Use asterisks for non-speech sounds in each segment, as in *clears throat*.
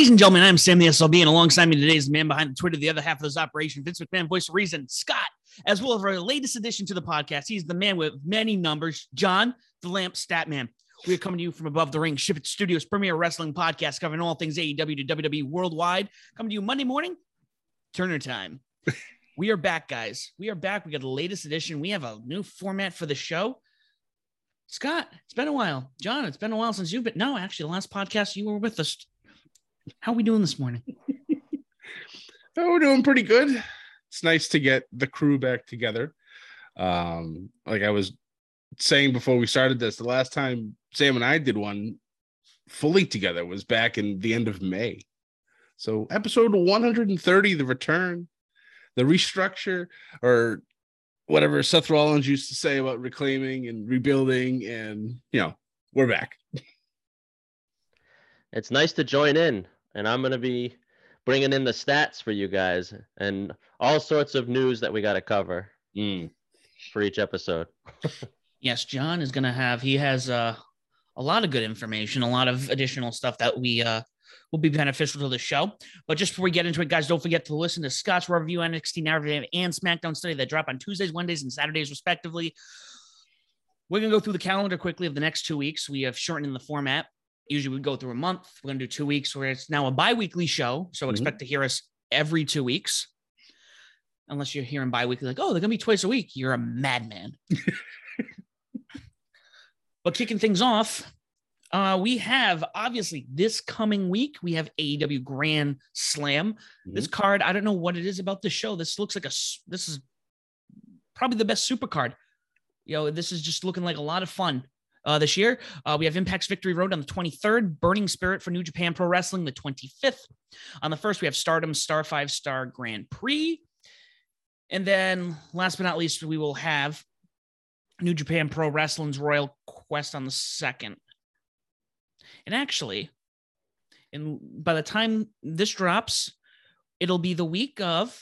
Ladies and gentlemen, I'm Sam the SLB, and alongside me today is the man behind the Twitter, the other half of this operation, Vince McMahon, voice of reason, Scott, as well as our latest addition to the podcast. He's the man with many numbers, John, the Lamp Statman. We are coming to you from above the ring, Ship It Studios, premier wrestling podcast covering all things AEW to WWE worldwide. Coming to you Monday morning, Turner time. *laughs* we are back, guys. We are back. We got the latest edition. We have a new format for the show. Scott, it's been a while. John, it's been a while since you've been. No, actually, the last podcast you were with us how are we doing this morning? *laughs* oh, we're doing pretty good. It's nice to get the crew back together. Um, like I was saying before we started this, the last time Sam and I did one fully together was back in the end of May. So episode 130, the return, the restructure, or whatever Seth Rollins used to say about reclaiming and rebuilding, and you know, we're back. It's nice to join in and I'm going to be bringing in the stats for you guys and all sorts of news that we got to cover mm. for each episode. *laughs* yes, John is going to have, he has uh, a lot of good information, a lot of additional stuff that we uh, will be beneficial to the show. But just before we get into it, guys, don't forget to listen to Scott's review NXT Narrative and SmackDown Study that drop on Tuesdays, Wednesdays, and Saturdays, respectively. We're going to go through the calendar quickly of the next two weeks. We have shortened the format usually we go through a month. We're going to do two weeks where it's now a bi-weekly show. So mm-hmm. expect to hear us every two weeks. Unless you're hearing bi-weekly, like, oh, they're gonna be twice a week. You're a madman. *laughs* but kicking things off, uh, we have obviously this coming week, we have AEW Grand Slam. Mm-hmm. This card, I don't know what it is about the show. This looks like a this is probably the best super card. You know, this is just looking like a lot of fun uh, this year. Uh, we have Impact's Victory Road on the 23rd, Burning Spirit for New Japan Pro Wrestling the 25th. On the first, we have Stardom Star Five Star Grand Prix. And then, last but not least, we will have New Japan Pro Wrestling's Royal Quest on the second. And actually, and by the time this drops, it'll be the week of,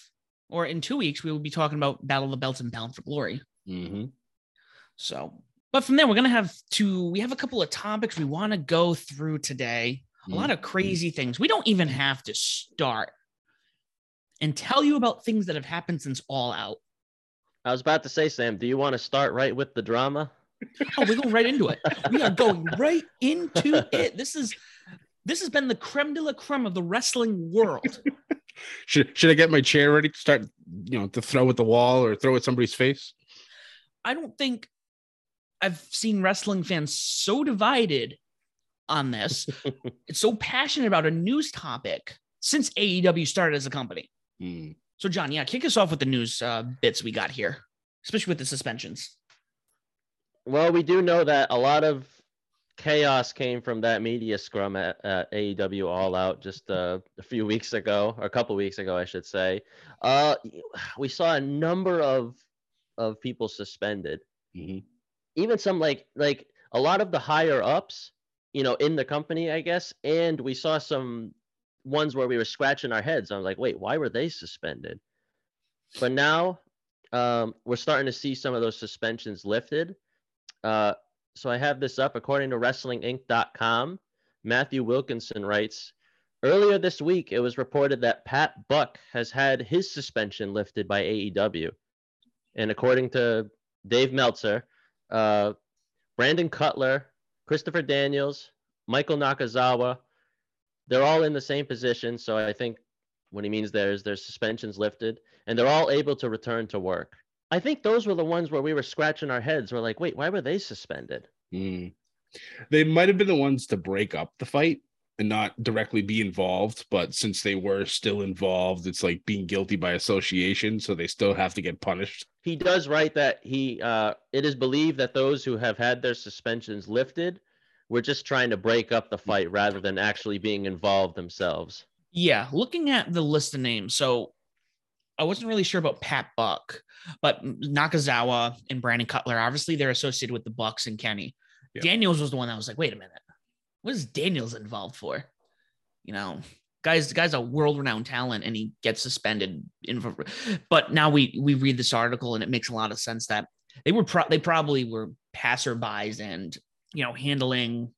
or in two weeks, we will be talking about Battle of the Belts and Bound for Glory. Mm-hmm. So but from there, we're gonna have to. We have a couple of topics we want to go through today. A lot of mm-hmm. crazy things. We don't even have to start and tell you about things that have happened since All Out. I was about to say, Sam, do you want to start right with the drama? Oh, we're going right into it. We are going *laughs* right into it. This is this has been the creme de la creme of the wrestling world. *laughs* should should I get my chair ready to start, you know, to throw at the wall or throw at somebody's face? I don't think I've seen wrestling fans so divided on this, *laughs* it's so passionate about a news topic since AEW started as a company. Mm. So, John, yeah, kick us off with the news uh, bits we got here, especially with the suspensions. Well, we do know that a lot of chaos came from that media scrum at, at AEW All Out just uh, a few weeks ago, or a couple weeks ago, I should say. Uh, we saw a number of of people suspended. Mm-hmm even some like like a lot of the higher ups, you know, in the company, I guess, and we saw some ones where we were scratching our heads. I was like, wait, why were they suspended? But now um, we're starting to see some of those suspensions lifted. Uh, so I have this up according to WrestlingInc.com. Matthew Wilkinson writes Earlier this week, it was reported that Pat Buck has had his suspension lifted by AEW. And according to Dave Meltzer, uh, Brandon Cutler, Christopher Daniels, Michael Nakazawa, they're all in the same position. So I think what he means there is their suspensions lifted and they're all able to return to work. I think those were the ones where we were scratching our heads. We're like, wait, why were they suspended? Mm. They might have been the ones to break up the fight and not directly be involved, but since they were still involved, it's like being guilty by association, so they still have to get punished. He does write that he uh, it is believed that those who have had their suspensions lifted were just trying to break up the fight rather than actually being involved themselves. Yeah, looking at the list of names, so I wasn't really sure about Pat Buck, but Nakazawa and Brandon Cutler, obviously they're associated with the Bucks and Kenny. Daniels was the one that was like, wait a minute what is Daniels involved for? You know, guys, the guy's a world-renowned talent, and he gets suspended. In, but now we we read this article, and it makes a lot of sense that they were pro- they probably were passerbys and you know handling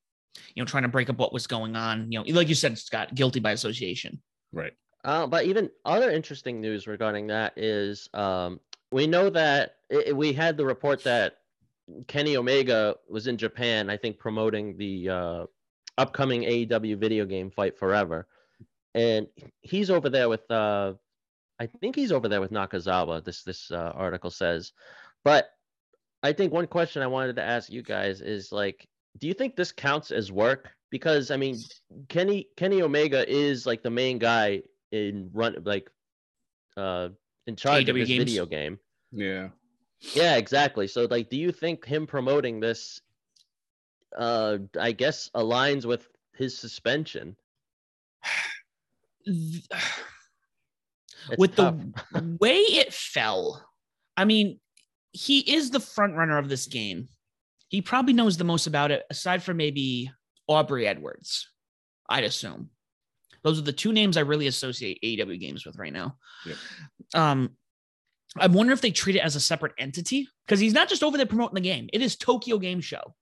you know, trying to break up what was going on. You know, like you said, Scott, guilty by association. Right. Uh, but even other interesting news regarding that is um, we know that it, we had the report that Kenny Omega was in Japan, I think, promoting the uh, upcoming AEW video game Fight Forever, and he's over there with, uh, I think he's over there with Nakazawa. This this uh, article says, but I think one question I wanted to ask you guys is like, do you think this counts as work? Because I mean, Kenny Kenny Omega is like the main guy in run like uh in charge AEW of this games. video game. Yeah. Yeah, exactly. So like do you think him promoting this uh I guess aligns with his suspension? *sighs* With tough. the *laughs* way it fell, I mean, he is the front runner of this game. He probably knows the most about it, aside from maybe Aubrey Edwards, I'd assume. Those are the two names I really associate AEW games with right now. Yep. Um, I wonder if they treat it as a separate entity because he's not just over there promoting the game. It is Tokyo Game Show.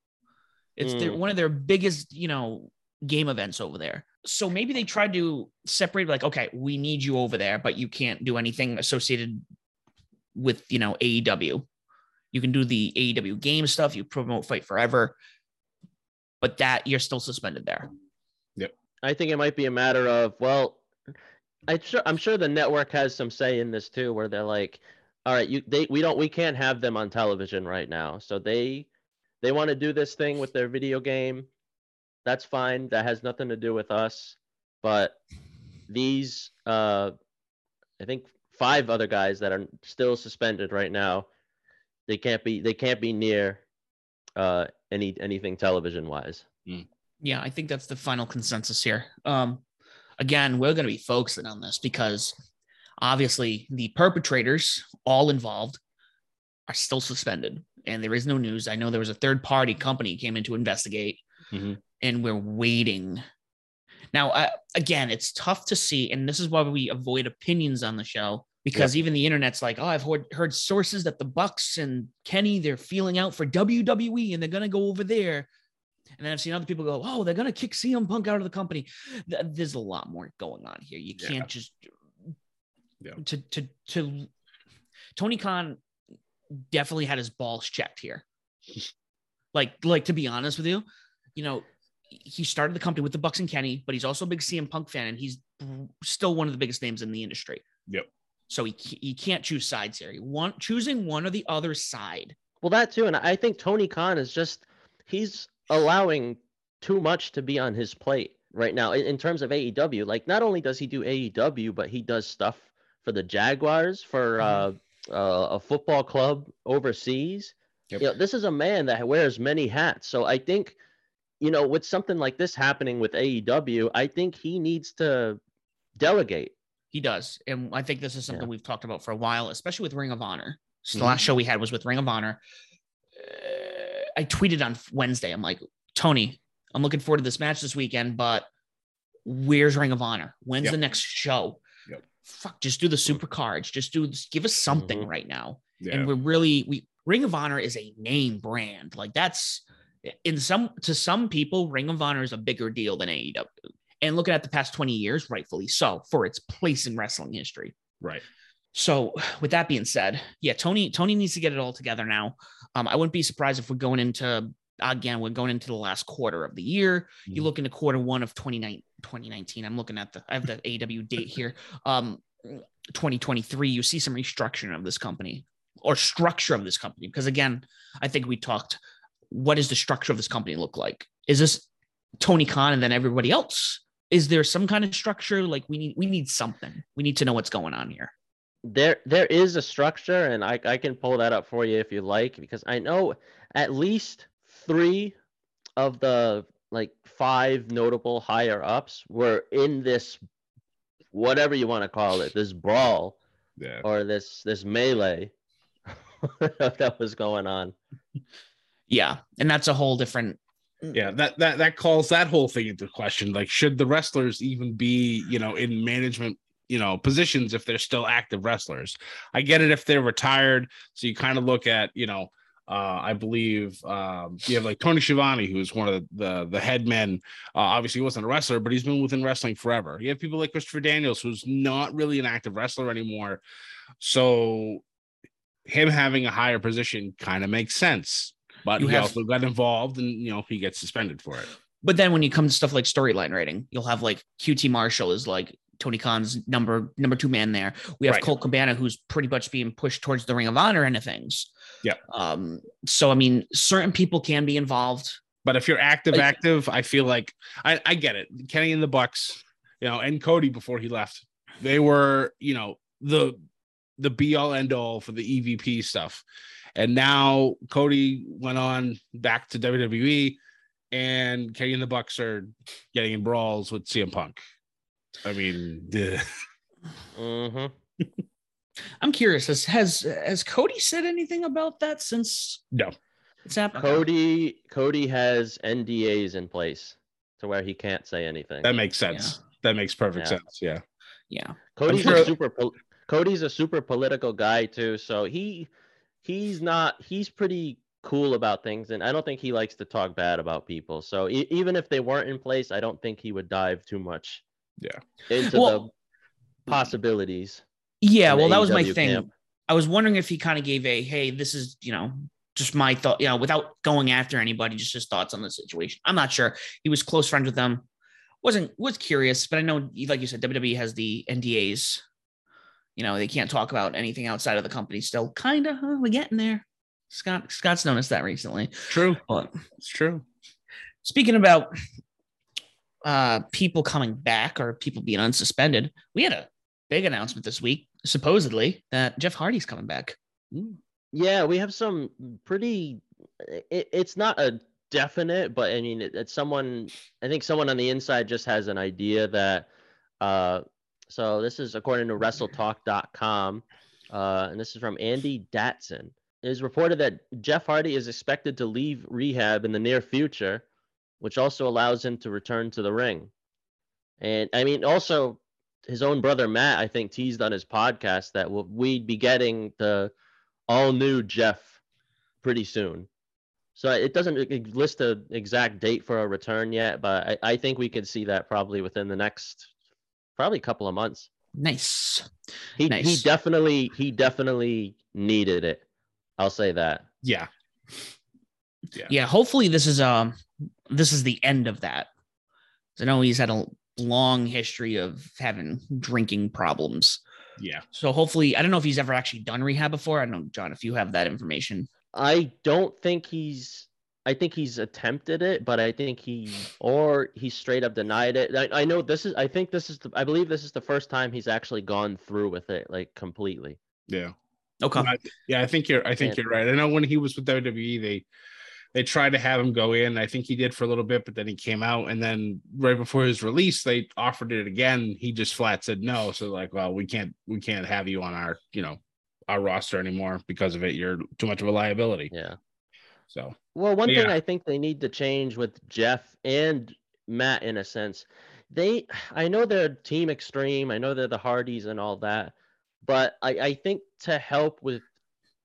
It's their, Mm. one of their biggest, you know, game events over there. So maybe they tried to separate, like, okay, we need you over there, but you can't do anything associated with, you know, AEW. You can do the AEW game stuff. You promote Fight Forever, but that you're still suspended there. Yeah. I think it might be a matter of well, I sure I'm sure the network has some say in this too, where they're like, all right, you they we don't we can't have them on television right now, so they they want to do this thing with their video game. That's fine. That has nothing to do with us. But these, uh, I think five other guys that are still suspended right now, they can't be they can't be near uh, any anything television wise. Yeah, I think that's the final consensus here. Um, again, we're going to be focusing on this because obviously the perpetrators, all involved, are still suspended, and there is no news. I know there was a third party company came in to investigate, Mhm. and we're waiting. Now, uh, again, it's tough to see, and this is why we avoid opinions on the show because even the internet's like, oh, I've heard, heard sources that the Bucks and Kenny they're feeling out for WWE, and they're going to go over there. And then I've seen other people go, oh, they're going to kick CM Punk out of the company. Th- There's a lot more going on here. You can't just Yeah. to to to Tony Khan definitely had his balls checked here. *laughs* Like like to be honest with you, you know, he started the company with the Bucks and Kenny, but he's also a big CM Punk fan and he's still one of the biggest names in the industry. Yep. So he he can't choose sides here. He want choosing one or the other side. Well, that too, and I think Tony Khan is just he's allowing too much to be on his plate right now in, in terms of AEW. Like, not only does he do AEW, but he does stuff for the Jaguars, for uh, uh, a football club overseas. Yep. You know, this is a man that wears many hats. So I think, you know, with something like this happening with AEW, I think he needs to delegate. He does. And I think this is something Yeah. we've talked about for a while, especially with Ring of Honor. So Mhm. the last show we had was with Ring of Honor. Uh, I tweeted on Wednesday. I'm like, Tony, I'm looking forward to this match this weekend, but where's Ring of Honor? When's Yep. the next show? Fuck, just do the super cards. Just do just give us something Mhm. right now. Yeah. And we're really we Ring of Honor is a name brand. Like that's in some to some people, Ring of Honor is a bigger deal than AEW. And looking at the past 20 years, rightfully so, for its place in wrestling history. right. So, with that being said, yeah, Tony Tony needs to get it all together now. Um, I wouldn't be surprised if we're going into again, we're going into the last quarter of the year. You Mhm. look into quarter one of 29 2019. I'm looking at the I have the AW date here. *laughs* Um, 2023. You see some restructuring of this company or structure of this company because again, I think we talked. What does the structure of this company look like? Is this Tony Khan and then everybody else? Is there some kind of structure? Like we need we need something. We need to know what's going on here. there there is a structure and I, I can pull that up for you if you like because i know at least three of the like five notable higher ups were in this whatever you want to call it this brawl Yeah. or this this melee *laughs* that was going on Yeah, and that's a whole different. Yeah. That that that calls that whole thing into question. Like, should the wrestlers even be, you know, in management, you know, positions if they're still active wrestlers? I get it if they're retired. So you kind of look at, you know, Uh, I believe um, you have like Tony Schiavone, who's one of the the, the head men. Uh, obviously, he wasn't a wrestler, but he's been within wrestling forever. You have people like Christopher Daniels, who's not really an active wrestler anymore. So him having a higher position kind of makes sense. But You he have- also got involved, and you know he gets suspended for it. But then when you come to stuff like storyline writing, you'll have like QT Marshall is like Tony Khan's number number two man there. We have Right. Colt Cabana who's pretty much being pushed towards the Ring of Honor end of things. Yeah. Um. So I mean, certain people can be involved. But if you're active, Like- active, I feel like I, I get it. Kenny and the Bucks, you know, and Cody before he left, they were, you know, the the be all end all for the EVP stuff. And now Cody went on back to WWE, and Kenny and the Bucks are getting in brawls with CM Punk. I mean, the *laughs* hmm I'm curious. Has has has Cody said anything about that since no, it's happened? Cody Cody has NDAs in place to where he can't say anything. that makes sense. That makes perfect Yeah. sense. Yeah. Yeah. Cody's sure- a super pol- Cody's a super political guy too, so he he's not he's pretty cool about things and I don't think he likes to talk bad about people. So e- even if they weren't in place, I don't think he would dive too much Yeah. into Well- the possibilities. Yeah. Well, that was my AEW thing. camp. I was wondering if he kind of gave a hey, this is you know just my thought, you know, without going after anybody, just his thoughts on the situation. I'm not sure. He was close friends with them. wasn't was curious, but I know, like you said, WWE has the NDAs. You know, they can't talk about anything outside of the company. Still, kind of, huh, we're getting there. Scott Scott's noticed that recently. True. But It's true. speaking about uh people coming back or people being unsuspended, we had a big announcement this week, supposedly that Jeff Hardy's coming back. Yeah, we have some pretty. It, it's not a definite, but I mean, it, it's someone. I think someone on the inside just has an idea that. Uh, so this is according to WrestleTalk.com, uh, and this is from Andy Datson. It is reported that Jeff Hardy is expected to leave rehab in the near future, which also allows him to return to the ring. And I mean, also his own brother Matt, I think, teased on his podcast that we'll, we'd be getting the all new Jeff pretty soon. So it doesn't list a exact date for a return yet, but I, I think we could see that probably within the next probably couple of months. Nice. He he definitely he definitely needed it. I'll say that. Yeah. yeah hopefully this is um this is the end of that. i know he's had a long history of having drinking problems Yeah. so hopefully i don't know if he's ever actually done rehab before i don't know john if you have that information I don't think he's. I think he's attempted it, but I think he or he straight up denied it. I, I know this is. I think this is. The, I believe this is the first time he's actually gone through with it like completely. Yeah. okay I- yeah, I think you're. I think Yeah. you're right. I know when he was with WWE, they they tried to have him go in. I think he did for a little bit, but then he came out, and then right before his release, they offered it again. He just flat said no. So like, well, we can't we can't have you on our you know our roster anymore because of it. You're too much of a liability. Yeah. So Well, one thing Yeah. I think they need to change with Jeff and Matt, in a sense, they. I know they're Team Extreme. I know they're the Hardys and all that, but I, I think to help with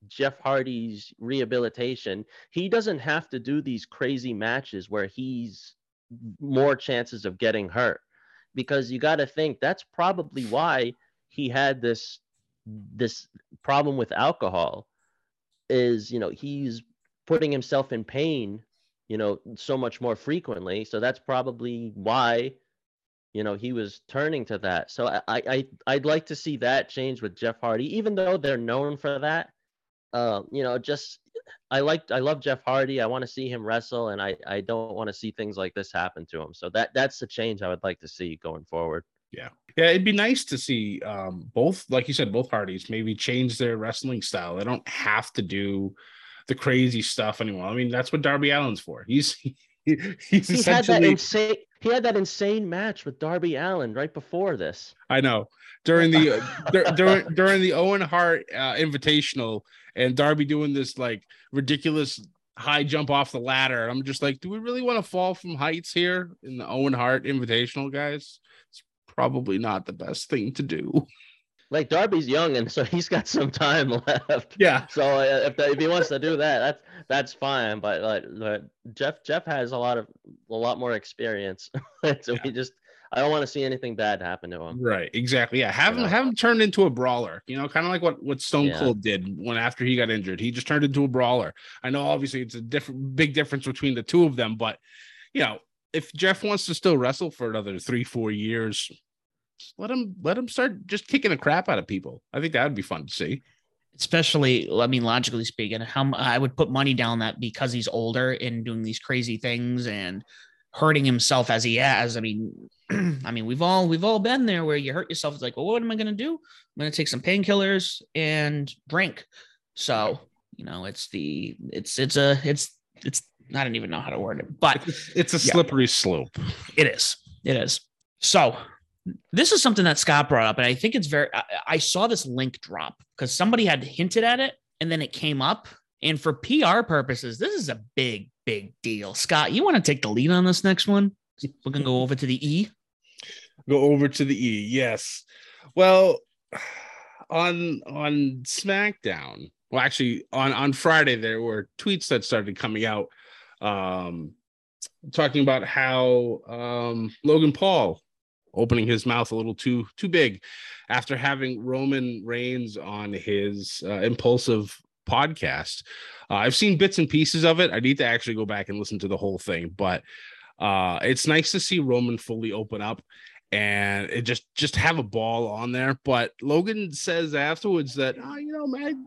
Jeff Hardy's rehabilitation, he doesn't have to do these crazy matches where he's more chances of getting hurt, because you got to think that's probably why he had this this problem with alcohol is you know he's putting himself in pain you know so much more frequently. So that's probably why you know he was turning to that. So i i i'd like to see that change with jeff hardy even though they're known for that uh, you know just i like i love jeff hardy i want to see him wrestle and i i don't want to see things like this happen to him so that that's the change i would like to see going forward yeah, Yeah, it'd be nice to see um both, like you said, both parties maybe change their wrestling style. They don't have to do the crazy stuff anymore. I mean, that's what Darby Allin's for. He's *laughs* he, he's he had that insane he had that insane match with darby allin right before this I know during the dur- during during the Owen Hart uh, Invitational and Darby doing this like ridiculous high jump off the ladder. I'm just like, do we really want to fall from heights here in the Owen Hart Invitational, guys? It's probably not the best thing to do. like Darby's young, and so he's got some time *laughs* left. Yeah. So uh, if, the, if he wants to do that, that's that's fine. But like, Jeff Jeff has a lot of a lot more experience, *laughs* so Yeah. we just I don't want to see anything bad happen to him. Right, exactly. Yeah, have him Yeah. have him turned into a brawler. You know, kind of like what what Stone Yeah. Cold did when after he got injured, he just turned into a brawler. I know, obviously, it's a different big difference between the two of them, but you know, if Jeff wants to still wrestle for another three four years, let him let him start just kicking the crap out of people. I think that would be fun to see. especially i mean logically speaking how I would put money down that because he's older and doing these crazy things and hurting himself as he has i mean *clears throat* i mean we've all we've all been there where you hurt yourself it's like well what am i going to do i'm going to take some painkillers and drink so you know it's the it's it's a it's it's i don't even know how to word it but It's, a Yeah. slippery slope. it is. It is. So this is something that Scott brought up, and I think it's very. I, I saw this link drop because somebody had hinted at it, and then it came up. And for PR purposes, this is a big, big deal. Scott, you want to take the lead on this next one? We're gonna go over to the E. go over to the E. Yes. Well, on on SmackDown. Well, actually, on on Friday there were tweets that started coming out, um, talking about how um, Logan Paul opening his mouth a little too too big after having Roman Reigns on his uh, Impaulsive podcast. Uh, I've seen bits and pieces of it. I need to actually go back and listen to the whole thing, but uh, it's nice to see Roman fully open up and it just just have a ball on there. But Logan says afterwards that oh, you know, man,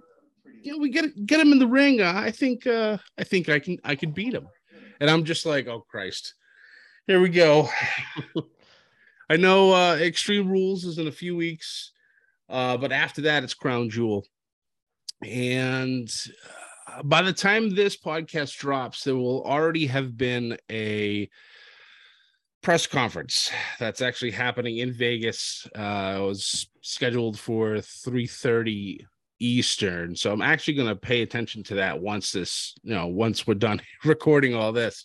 you know, we get get him in the ring. Uh, I think uh, I think I can I can beat him. And I'm just like, oh Christ, here we go. *laughs* I know uh, Extreme Rules is in a few weeks, uh, but after that it's Crown Jewel. And uh, by the time this podcast drops, there will already have been a press conference that's actually happening in Vegas. Uh, it was scheduled for 3:30 Eastern. So I'm actually going to pay attention to that once this, you know, once we're done *laughs* recording all this.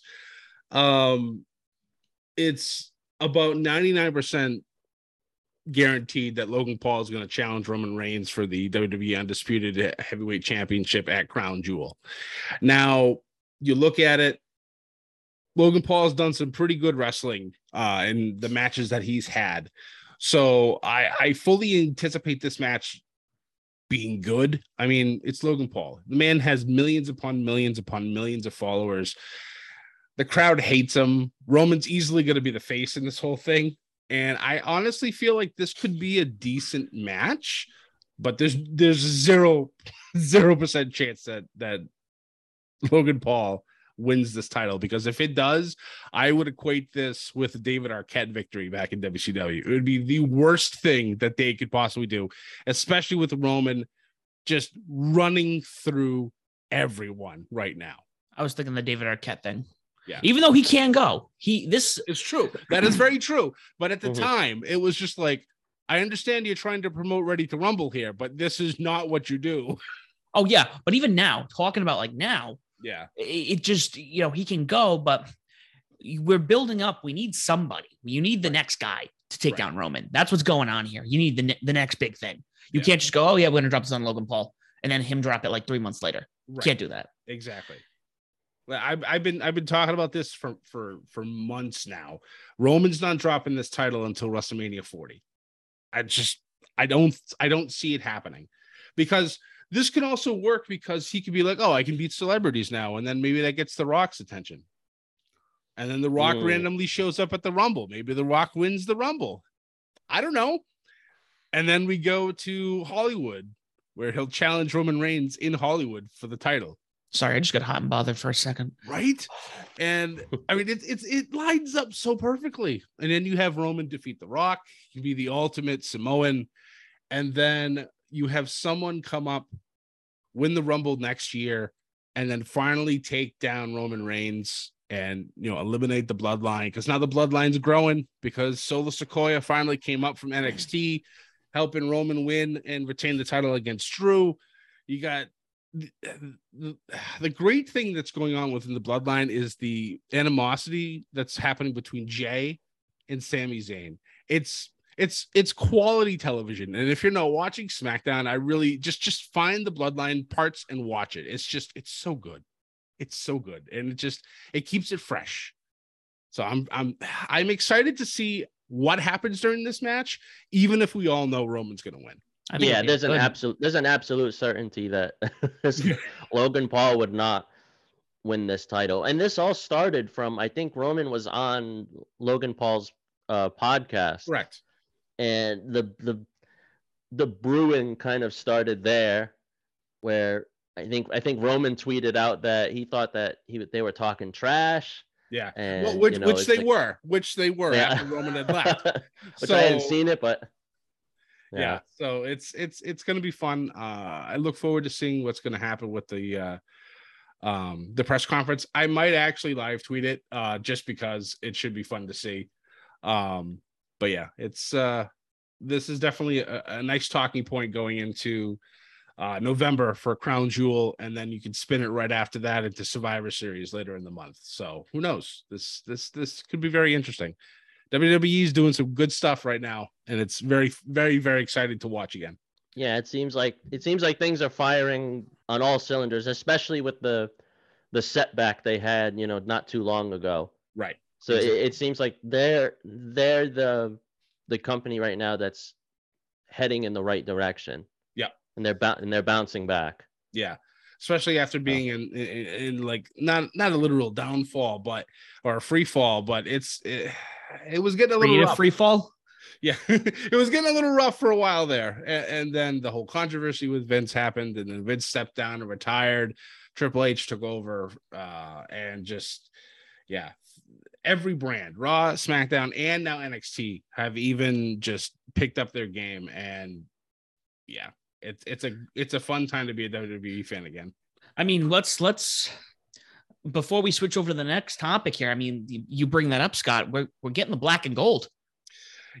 Um it's about 99% guaranteed that Logan Paul is going to challenge Roman Reigns for the WWE Undisputed Heavyweight Championship at Crown Jewel. Now, you look at it, Logan Paul has done some pretty good wrestling uh, in the matches that he's had. So I, I fully anticipate this match being good. I mean, it's Logan Paul. The man has millions upon millions upon millions of followers. The crowd hates him. Roman's easily going to be the face in this whole thing. And I honestly feel like this could be a decent match, but there's there's zero *laughs* zero percent chance that that Logan Paul wins this title because if it does, I would equate this with David Arquette victory back in WCW. It would be the worst thing that they could possibly do, especially with Roman just running through everyone right now. I was thinking the David Arquette thing. Yeah. Even though he can go, he this is true. That is very true. But at the Mhm. time, it was just like, I understand you're trying to promote Ready to Rumble here, but this is not what you do. *laughs* oh yeah, but even now, talking about like now, Yeah. it, it just you know he can go, but we're building up. We need somebody. You need the next guy to take Right. down Roman. That's what's going on here. You need the ne- the next big thing. You Yeah. can't just go, oh yeah, we're gonna drop this on Logan Paul, and then him drop it like three months later. Right. Can't do that. Exactly. I've, I've been I've been talking about this for for for months now. Roman's not dropping this title until WrestleMania 40. I just I don't I don't see it happening because this can also work because he could be like, oh, I can beat celebrities now, and then maybe that gets the Rock's attention. And then the Rock Mm. randomly shows up at the Rumble. Maybe the Rock wins the Rumble. I don't know. And then we go to Hollywood, where he'll challenge Roman Reigns in Hollywood for the title Sorry, I just got hot and bothered for a second. right? And I mean, it's it's it lines up so perfectly. And then you have Roman defeat The Rock, he be the ultimate Samoan, and then you have someone come up, win the Rumble next year, and then finally take down Roman Reigns and you know eliminate the bloodline because now the bloodline's growing because Solo Sikoa finally came up from NXT, helping Roman win and retain the title against Drew. You got the, the, great thing that's going on within the bloodline is the animosity that's happening between Jey and Sami Zayn. It's it's it's quality television. And if you're not watching smackdown i really just just find the bloodline parts and watch it. It's just it's so good. It's so good. And it just it keeps it fresh. So i'm i'm i'm excited to see what happens during this match even if we all know roman's gonna win yeah there's an absolute there's an absolute certainty that *laughs* logan paul would not win this title and this all started from i think roman was on logan paul's uh, podcast correct and the the the brewing kind of started there, where I think I think Roman tweeted out that he thought that he they were talking trash. Yeah, and, well, which you know, which they like, were, which they were yeah. after Roman had left. *laughs* which so, I hadn't seen it, but yeah. yeah. so it's it's it's going to be fun. Uh, I look forward to seeing what's going to happen with the uh, um the press conference. I might actually live tweet it uh, just because it should be fun to see. Um, but yeah, it's uh this is definitely a, a nice talking point going into uh November for Crown Jewel, and then you can spin it right after that into Survivor Series later in the month. So who knows? This this this could be very interesting. WWE is doing some good stuff right now, and it's very very very exciting to watch again. Yeah, it seems like it seems like things are firing on all cylinders, especially with the the setback they had, you know, not too long ago. Right. So it, it, seems like they're they're the the company right now that's heading in the right direction. Yeah. And they're ba- and they're bouncing back. Yeah. Especially after being in, in, in like not not a literal downfall, but or a free fall, but it's it, it was getting a little rough. free fall. *laughs* Yeah, it was getting a little rough for a while there, and, and then the whole controversy with Vince happened, and then Vince stepped down and retired. Triple H took over, uh, and just yeah, every brand, Raw, SmackDown, and now NXT have even just picked up their game. And yeah, it's it's a it's a fun time to be a WWE fan again. I mean, let's let's before we switch over to the next topic here. I mean, you bring that up, Scott. We're we're getting the black and gold.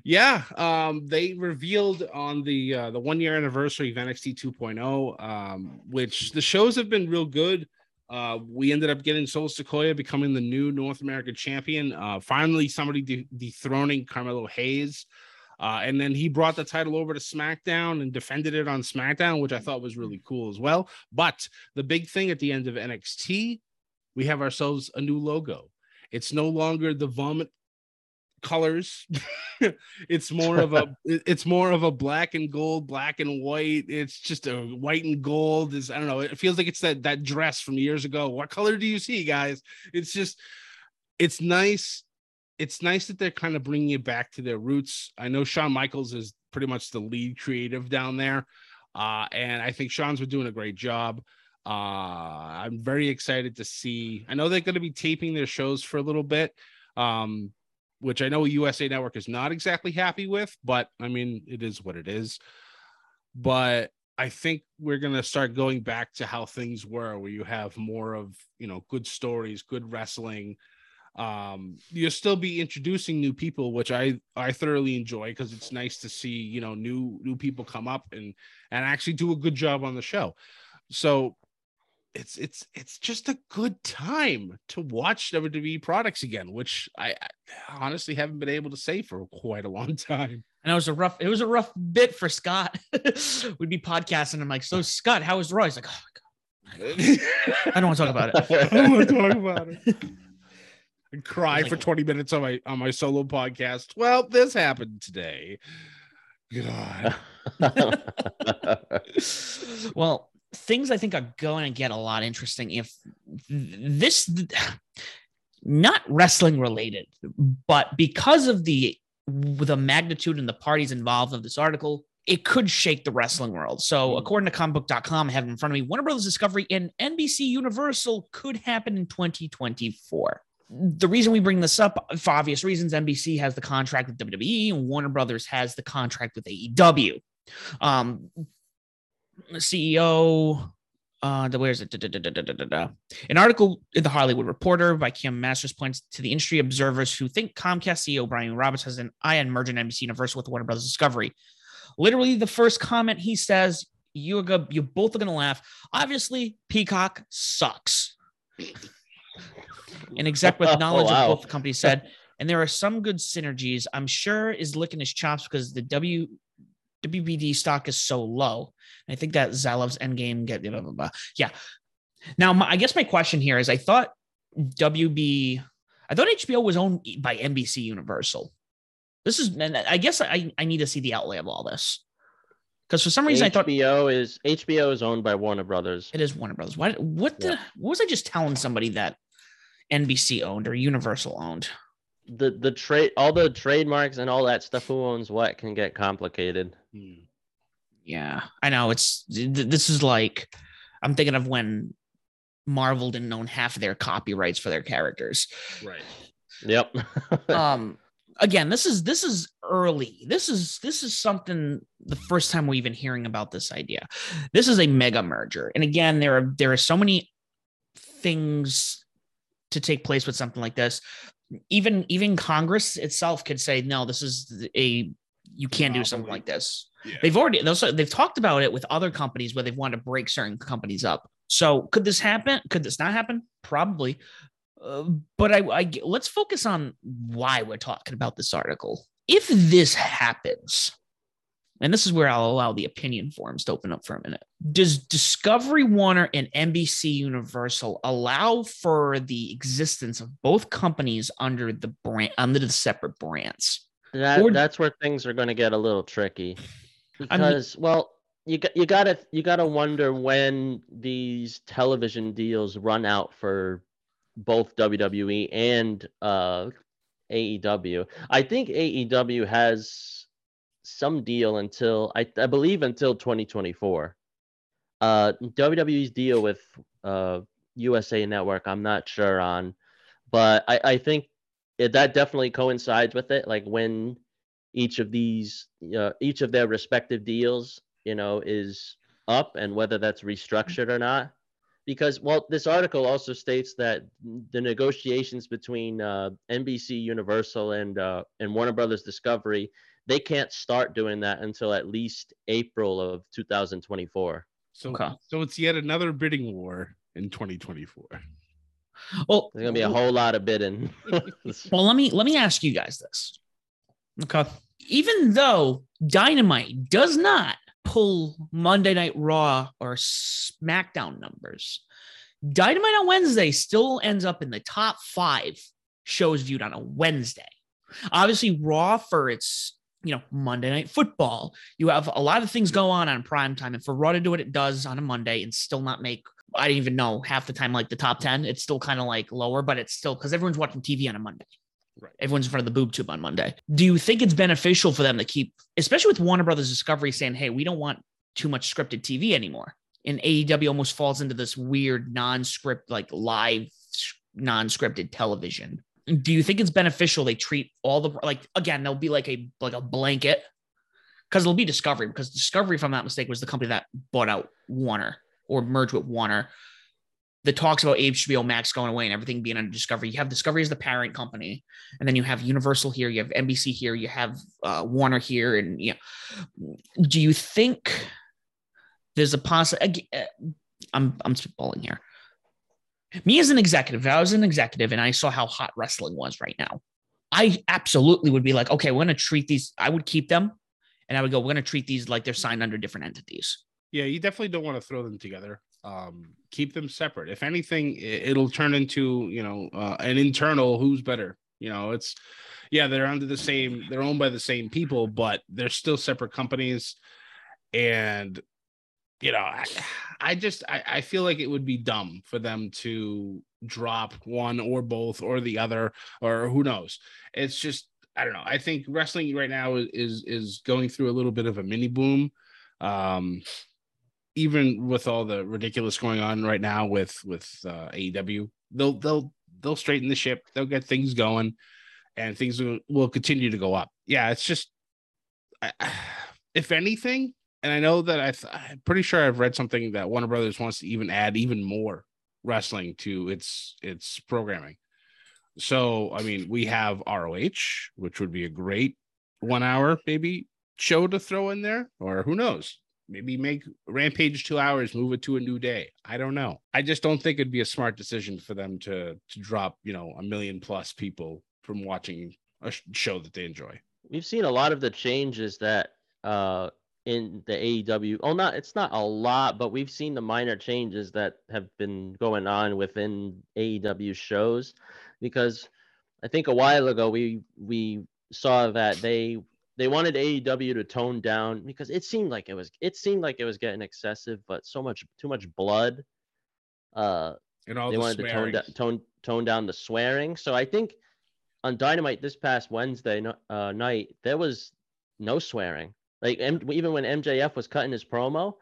Yeah, um, they revealed on the uh, the one year anniversary of NXT 2.0, um, which the shows have been real good. Uh, we ended up getting Solo Sikoa becoming the new North American champion. Uh, finally, somebody de- dethroning Carmelo Hayes. Uh, and then he brought the title over to SmackDown and defended it on SmackDown, which I thought was really cool as well. But the big thing at the end of NXT, we have ourselves a new logo. It's no longer the vomit colors. *laughs* it's more of a *laughs* it's more of a black and gold, black and white. It's just a white and gold. Is I don't know. It feels like it's that that dress from years ago. What color do you see, guys? It's just it's nice. It's nice that they're kind of bringing it back to their roots. I know Shawn Michaels is pretty much the lead creative down there, uh, and I think Shawn's been doing a great job. Uh, I'm very excited to see. I know they're going to be taping their shows for a little bit. Um, which I know USA Network is not exactly happy with, but I mean, it is what it is. But I think we're going to start going back to how things were, where you have more of, you know, good stories, good wrestling. Um, you'll still be introducing new people, which I I thoroughly enjoy because it's nice to see, you know, new new people come up and and actually do a good job on the show. So it's it's it's just a good time to watch WWE products again, which I, I, honestly haven't been able to say for quite a long *laughs* time. And it was a rough, it was a rough bit for Scott. *laughs* We'd be podcasting. I'm like, so Scott, how was Raw? He's like, oh my god, *laughs* I don't want to talk about it. I don't want to talk about it. And cry like, for 20 minutes on my on my solo podcast. Well, this happened today. God. well, things I think are going to get a lot interesting if this not wrestling related, but because of the the magnitude and the parties involved of this article, it could shake the wrestling world. So, mm. according to comicbook.com, I have in front of me, Warner Brothers Discovery and NBC Universal could happen in 2024. The reason we bring this up, for obvious reasons, NBC has the contract with WWE and Warner Brothers has the contract with AEW. Um, CEO. Uh, the where's it? Da, da, da, An article in the Hollywood Reporter by Kim Masters points to the industry observers who think Comcast CEO Brian Roberts has an eye on merging NBC Universal with Warner Brothers Discovery. Literally, the first comment he says, "You are go, you both are gonna laugh." Obviously, Peacock sucks. An exec with *laughs* knowledge oh, wow. of both companies said, and there are some good synergies. I'm sure is licking his chops because the W WBD stock is so low. I think that Zaslav's endgame get blah, blah, blah. yeah. Now, my, I guess my question here is: I thought WB, I thought HBO was owned by NBC Universal. This is, and I guess I I need to see the outlay of all this because for some reason HBO I thought HBO is HBO is owned by Warner Brothers. it is Warner Brothers. What what the Yeah. what was I just telling somebody that NBC owned or Universal owned? The the trade all the trademarks and all that stuff. Who owns what can get complicated. Hmm. Yeah, I know. It's this is like I'm thinking of when Marvel didn't own half of their copyrights for their characters. Right. Yep. *laughs* um again this is this is early this is this is something the first time we're even hearing about this idea this is a mega merger and again there are there are so many things to take place with something like this even even congress itself could say no this is a you can't do something like this Yeah. they've already they've talked about it with other companies where they've wanted to break certain companies up so could this happen could this not happen probably uh, but I, I let's focus on why we're talking about this article. If this happens, and this is where I'll allow the opinion forums to open up for a minute. Does Discovery Warner and NBC Universal allow for the existence of both companies under the brand under the separate brands? That Or- that's where things are going to get a little tricky *sighs* I mean- because well you got you got to you got to wonder when these television deals run out for both WWE and uh AEW. I think AEW has some deal until I, I believe until 2024. Uh WWE's deal with uh USA Network I'm not sure on, but I I think it, that definitely coincides with it like when each of these uh, each of their respective deals you know is up and whether that's restructured or not because well this article also states that the negotiations between uh, nbc universal and uh, and warner brothers discovery they can't start doing that until at least april of 2024 So Okay. so it's yet another bidding war in 2024. Well, there's gonna be a whole lot of bidding *laughs* Well, let me let me ask you guys this. Okay. Even though Dynamite does not pull Monday Night Raw or SmackDown numbers, Dynamite on Wednesday still ends up in the top five shows viewed on a Wednesday. Obviously, Raw for its you know Monday Night Football. You have a lot of things go on on prime time, and for Raw to do what it does on a Monday and still not make I don't even know half the time like the top ten. It's still kind of like lower, but it's still because everyone's watching TV on a Monday. Right. Everyone's in front of the boob tube on Monday. Do you think it's beneficial for them to keep, especially with Warner Brothers Discovery saying, hey, we don't want too much scripted TV anymore? And AEW almost falls into this weird non-script, like live non-scripted television. Do you think it's beneficial they treat all the like again, there'll be like a like a blanket because it'll be Discovery, because Discovery, if I'm not mistaken, was the company that bought out Warner or merge with Warner. The talks about HBO Max going away and everything being under Discovery. You have Discovery as the parent company, and then you have Universal here, you have NBC here, you have uh, Warner here, and yeah. Do you think there's a possible? I'm I'm spitballing here. Me as an executive, if I was an executive and I saw how hot wrestling was right now, I absolutely would be like, okay, we're gonna treat these. I would keep them, and I would go, we're gonna treat these like they're signed under different entities. Yeah, you definitely don't want to throw them together. Um, keep them separate. If anything, it'll turn into you know uh, an internal who's better. You know, it's yeah, they're under the same, they're owned by the same people, but they're still separate companies. And you know, I, I just I, I feel like it would be dumb for them to drop one or both or the other or who knows. It's just I don't know. I think wrestling right now is is, going through a little bit of a mini boom. Um, even with all the ridiculous going on right now with with uh, AEW, they'll they'll they'll straighten the ship. They'll get things going, and things will, will continue to go up. Yeah, it's just, I, *sighs* if anything, and I know that I I'm pretty sure I've read something that Warner Brothers wants to even add even more wrestling to its its programming. So I mean, we have ROH, which would be a great one hour maybe show to throw in there, or who knows? Maybe make Rampage two hours, move it to a new day. I don't know. I just don't think it'd be a smart decision for them to to drop, you know, a million plus people from watching a show that they enjoy. We've seen a lot of the changes that uh in the AEW. Oh, not it's not a lot, but we've seen the minor changes that have been going on within AEW shows because I think a while ago we we saw that they they wanted AEW to tone down because it seemed like it was it seemed like it was getting excessive, but so much too much blood. Uh, And all they the wanted to tone, swearing. da- tone tone down the swearing. So I think on Dynamite this past Wednesday uh, night there was no swearing. Like M- even when MJF was cutting his promo,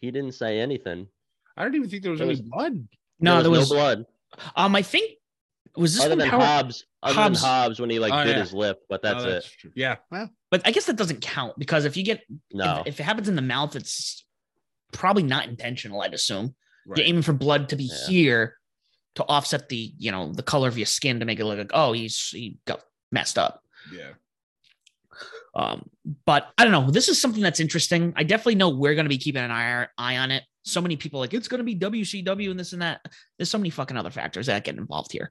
he didn't say anything. I don't even think there was There any was- blood. No, there was, no blood um, I think was this other than Power, Hobbs. Other Hobbs- than Hobbs when he like Oh, bit yeah. his lip, but that's, Oh, it. true. Yeah. Well, but I guess that doesn't count because if you get No, if, if it happens in the mouth, it's probably not intentional. I'd assume right. you're aiming for blood to be Yeah. here to offset the you know the color of your skin to make it look like oh he's he got messed up. yeah. Um, but I don't know. This is something that's interesting. I definitely know we're going to be keeping an eye, eye on it. So many people are like it's going to be WCW and this and that. There's so many fucking other factors that get involved here.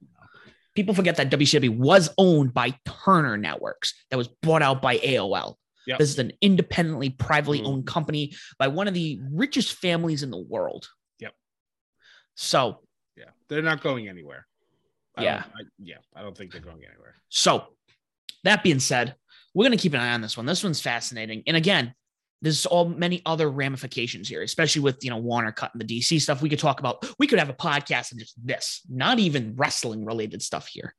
People forget that WCW was owned by Turner Networks that was bought out by AOL. Yep. This is an independently, privately Mhm. owned company by one of the richest families in the world. Yep. So, Yeah. They're not going anywhere. I Yeah. I, yeah. I don't think they're going anywhere. So, that being said, we're going to keep an eye on this one. This one's fascinating. And again, there's all many other ramifications here, especially with you know Warner cutting the DC stuff. We could talk about. We could have a podcast and just this, not even wrestling related stuff here.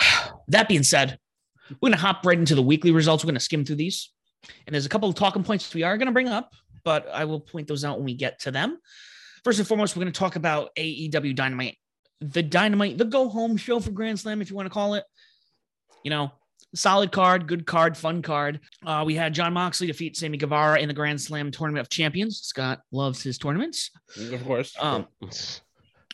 *sighs* That being said, we're to hop right into the weekly results. We're to skim through these, and there's a couple of talking points we are to bring up, but I will point those out when we get to them. First and foremost, we're to talk about AEW Dynamite, the Dynamite, the go home show for Grand Slam, if you want to call it you know, solid card, good card, fun card. Uh, we had Jon Moxley defeat Sammy Guevara in the Grand Slam Tournament of Champions. Scott loves his tournaments. Of course. Um,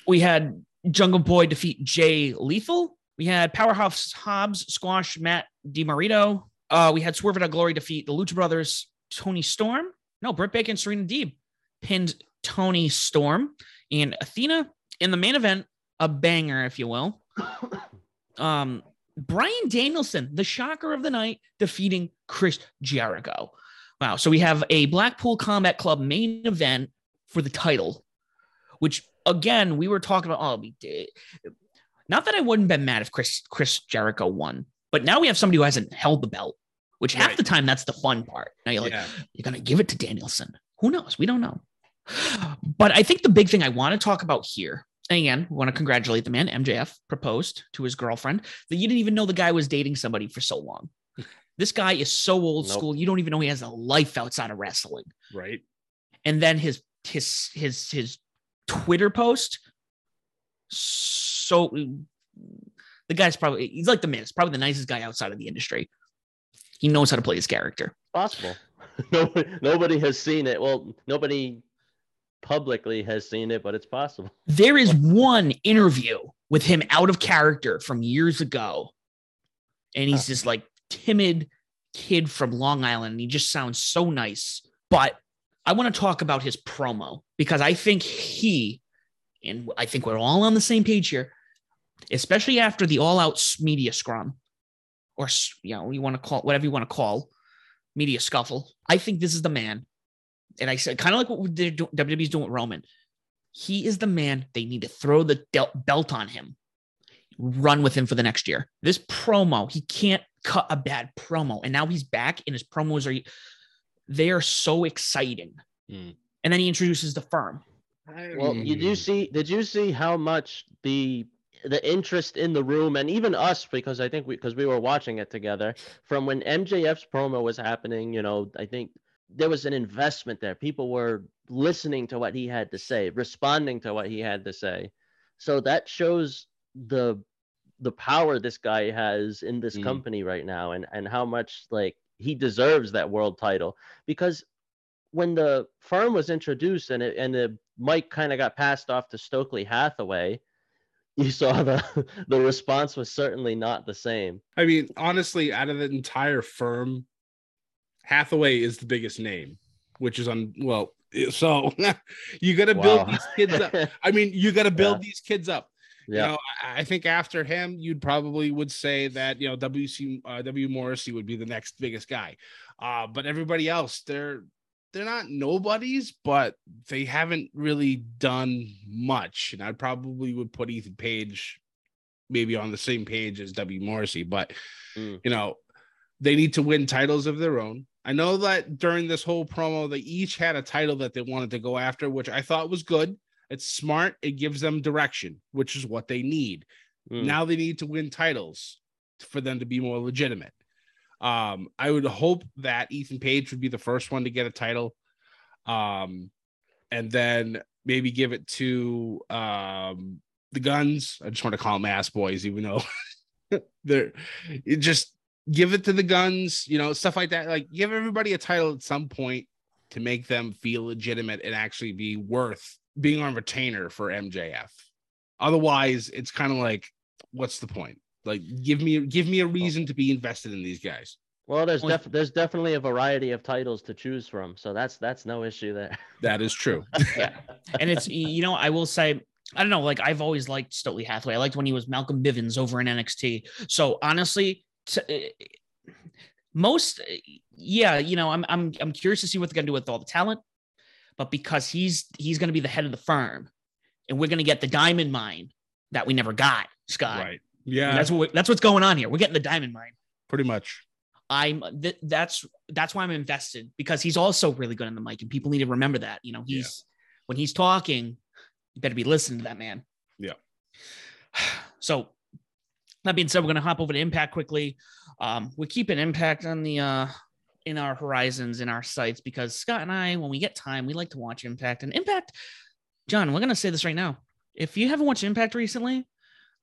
we had Jungle Boy defeat Jay Lethal. We had Powerhouse Hobbs squash Matt DiMarito. Uh, we had Swerve Out Glory defeat the Lucha Brothers, Toni Storm. No, Britt Baker and Serena Deeb pinned Toni Storm and Athena in the main event, a banger, if you will. *coughs* Um, Bryan Danielson, the shocker of the night, defeating Chris Jericho. Wow. So we have a Blackpool Combat Club main event for the title, which again, we were talking about. Oh, we did. Not that I wouldn't have been mad if Chris Chris Jericho won, but now we have somebody who hasn't held the belt, which half Right. the time that's the fun part. Now you're like, yeah. you're gonna give it to Danielson. Who knows? We don't know. But I think the big thing I want to talk about here, again, we want to congratulate the man. MJF proposed to his girlfriend that you didn't even know the guy was dating somebody for so long. *laughs* This guy is so old Nope. school. You don't even know he has a life outside of wrestling. Right. And then his his his his Twitter post. So the guy's probably he's like the Miz, probably the nicest guy outside of the industry. He knows how to play his character. possible. *laughs* nobody, nobody has seen it. Well, nobody publicly has seen it, but it's possible. *laughs* There is one interview with him out of character from years ago. And he's Huh. this like timid kid from Long Island. And he just sounds so nice. But I want to talk about his promo because I think he, and I think we're all on the same page here, especially after the all out media scrum, or, you know, you want to call whatever you want to call media scuffle. I think this is the man. And I said, kind of like what WWE's doing with Roman. He is the man. They need to throw the del- belt on him, run with him for the next year. This promo, he can't cut a bad promo. And now he's back, and his promos are they are so exciting. Hmm. And then he introduces the firm. Well, you do Mm. see? Did you see how much the the interest in the room and even us because I think we because we were watching it together from when MJF's promo was happening. You know, I think there was an investment there. People were listening to what he had to say, responding to what he had to say. So that shows the the power this guy has in this Mm. company right now and and how much like he deserves that world title because when the firm was introduced and it, and the mic kind of got passed off to Stokely Hathaway, you saw the *laughs* the response was certainly not the same. I mean, honestly, out of the entire firm, Hathaway is the biggest name, which is on well. *laughs* So *laughs* you got to build Wow. these kids up. *laughs* I mean, you got to build Yeah. these kids up. You know, I, I think after him, you'd probably would say that you know WC uh, W Morrissey would be the next biggest guy. Uh, but everybody else, they're they're not nobodies, but they haven't really done much. And I probably would put Ethan Page maybe on the same page as W Morrissey, but Mm. you know, they need to win titles of their own. I know that during this whole promo, they each had a title that they wanted to go after, which I thought was good. It's smart. It gives them direction, which is what they need. Mm. Now they need to win titles for them to be more legitimate. Um, I would hope that Ethan Page would be the first one to get a title. Um, and then maybe give it to um the guns. I just want to call them ass boys, even though *laughs* they're it just give it to the guns, you know, stuff like that. Like give everybody a title at some point to make them feel legitimate and actually be worth being on retainer for MJF. Otherwise, it's kind of like, what's the point? Like, give me give me a reason to be invested in these guys. Well, there's def- there's definitely a variety of titles to choose from, so that's that's no issue there. *laughs* That is true. *laughs* Yeah. and it's you know I will say I don't know like I've always liked Stokely Hathaway. I liked when he was Malcolm Bivens over in NXT. So honestly, t- eh, most eh, yeah, you know I'm I'm I'm curious to see what they're gonna do with all the talent, but because he's he's gonna be the head of the firm, and we're gonna get the diamond mine that we never got, Scott. right. And Yeah, that's what that's what's going on here. We're getting the diamond mine. pretty much. I'm th- that's that's why I'm invested because he's also really good on the mic, and people need to remember that. You know, Yeah. he's when he's talking, you better be listening to that man. Yeah. *sighs* So that being said, we're gonna hop over to Impact quickly. Um, we keep an Impact on the uh in our horizons in our sights because Scott and I, when we get time, we like to watch Impact and Impact. John, we're gonna say this right now. If you haven't watched Impact recently,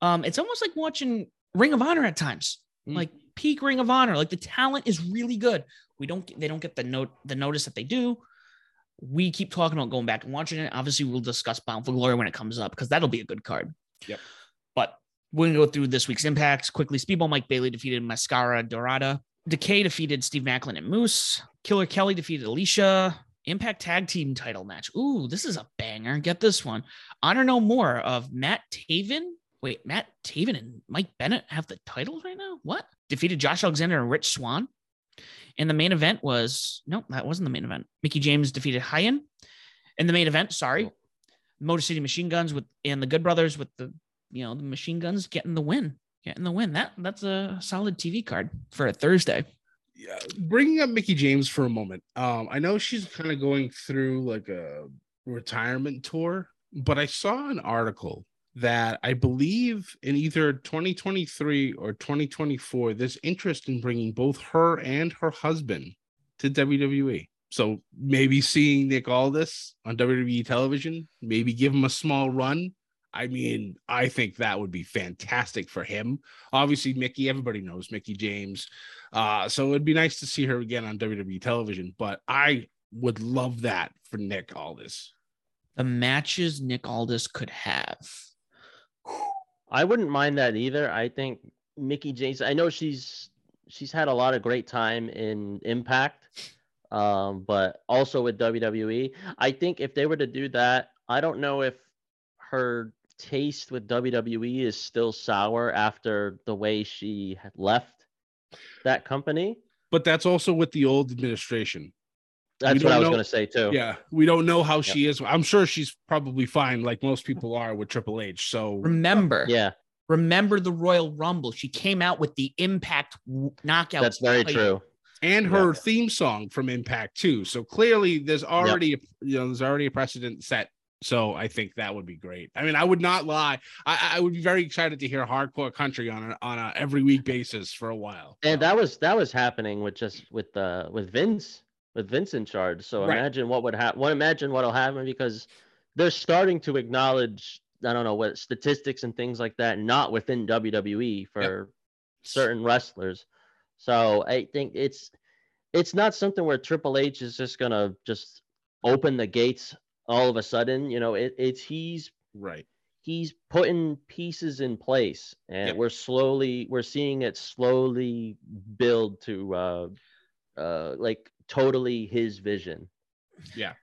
um, it's almost like watching Ring of Honor at times Mm. like peak Ring of Honor. Like the talent is really good. We don't they don't get the note the notice that they do. We keep talking about going back and watching it. Obviously, we'll discuss Bound for Glory when it comes up because that'll be a good card. Yep. We're gonna go through this week's impacts quickly. Speedball Mike Bailey defeated Mascara Dorada. Decay defeated Steve Maclin and Moose. Killer Kelly defeated Alicia. Impact Tag Team title match. Ooh, this is a banger. Get this one. Honor No More of Matt Taven. Wait, Matt Taven and Mike Bennett have the titles right now? What? Defeated Josh Alexander and Rich Swann. And the main event was no, that wasn't the main event. Mickie James defeated Hyan. In the main event, sorry. Motor City Machine Guns with and the Good Brothers with the you know the machine guns getting the win. Getting the win. That that's a solid TV card for a Thursday. Yeah, bringing up Mickie James for a moment. Um, I know she's kind of going through like a retirement tour, but I saw an article that I believe in either 2023 or 2024, there's interest in bringing both her and her husband to WWE. So maybe seeing Nick Aldis on WWE television, maybe give him a small run. I mean, I think that would be fantastic for him. Obviously, Mickie, everybody knows Mickie James. Uh, so it'd be nice to see her again on WWE television, but I would love that for Nick Aldis. The matches Nick Aldis could have. I wouldn't mind that either. I think Mickie James. I know she's she's had a lot of great time in Impact, um, but also with WWE. I think if they were to do that, I don't know if her taste with WWE is still sour after the way she left that company. But that's also with the old administration. That's what I was going to say too. Yeah, we don't know how she is. I'm sure she's probably fine, like most people are with Triple H. So Remember, Yeah, remember the Royal Rumble. She came out with the Impact w- knockout. that's very title. true. and her theme song from Impact too. So clearly, there's already a, you know there's already a precedent set. So I think that would be great. I mean, I would not lie. I, I would be very excited to hear hardcore country on a on a every week basis for a while. And that was that was happening with just with uh with Vince with Vince in charge. So Right. imagine what would happen. Well, imagine what'll happen because they're starting to acknowledge I don't know what statistics and things like that not within WWE for certain wrestlers. So I think it's it's not something where Triple H is just gonna just open the gates all of a sudden. You know, it, it's he's right. he's putting pieces in place and Yep. we're slowly we're seeing it slowly build to uh uh like totally his vision Yeah,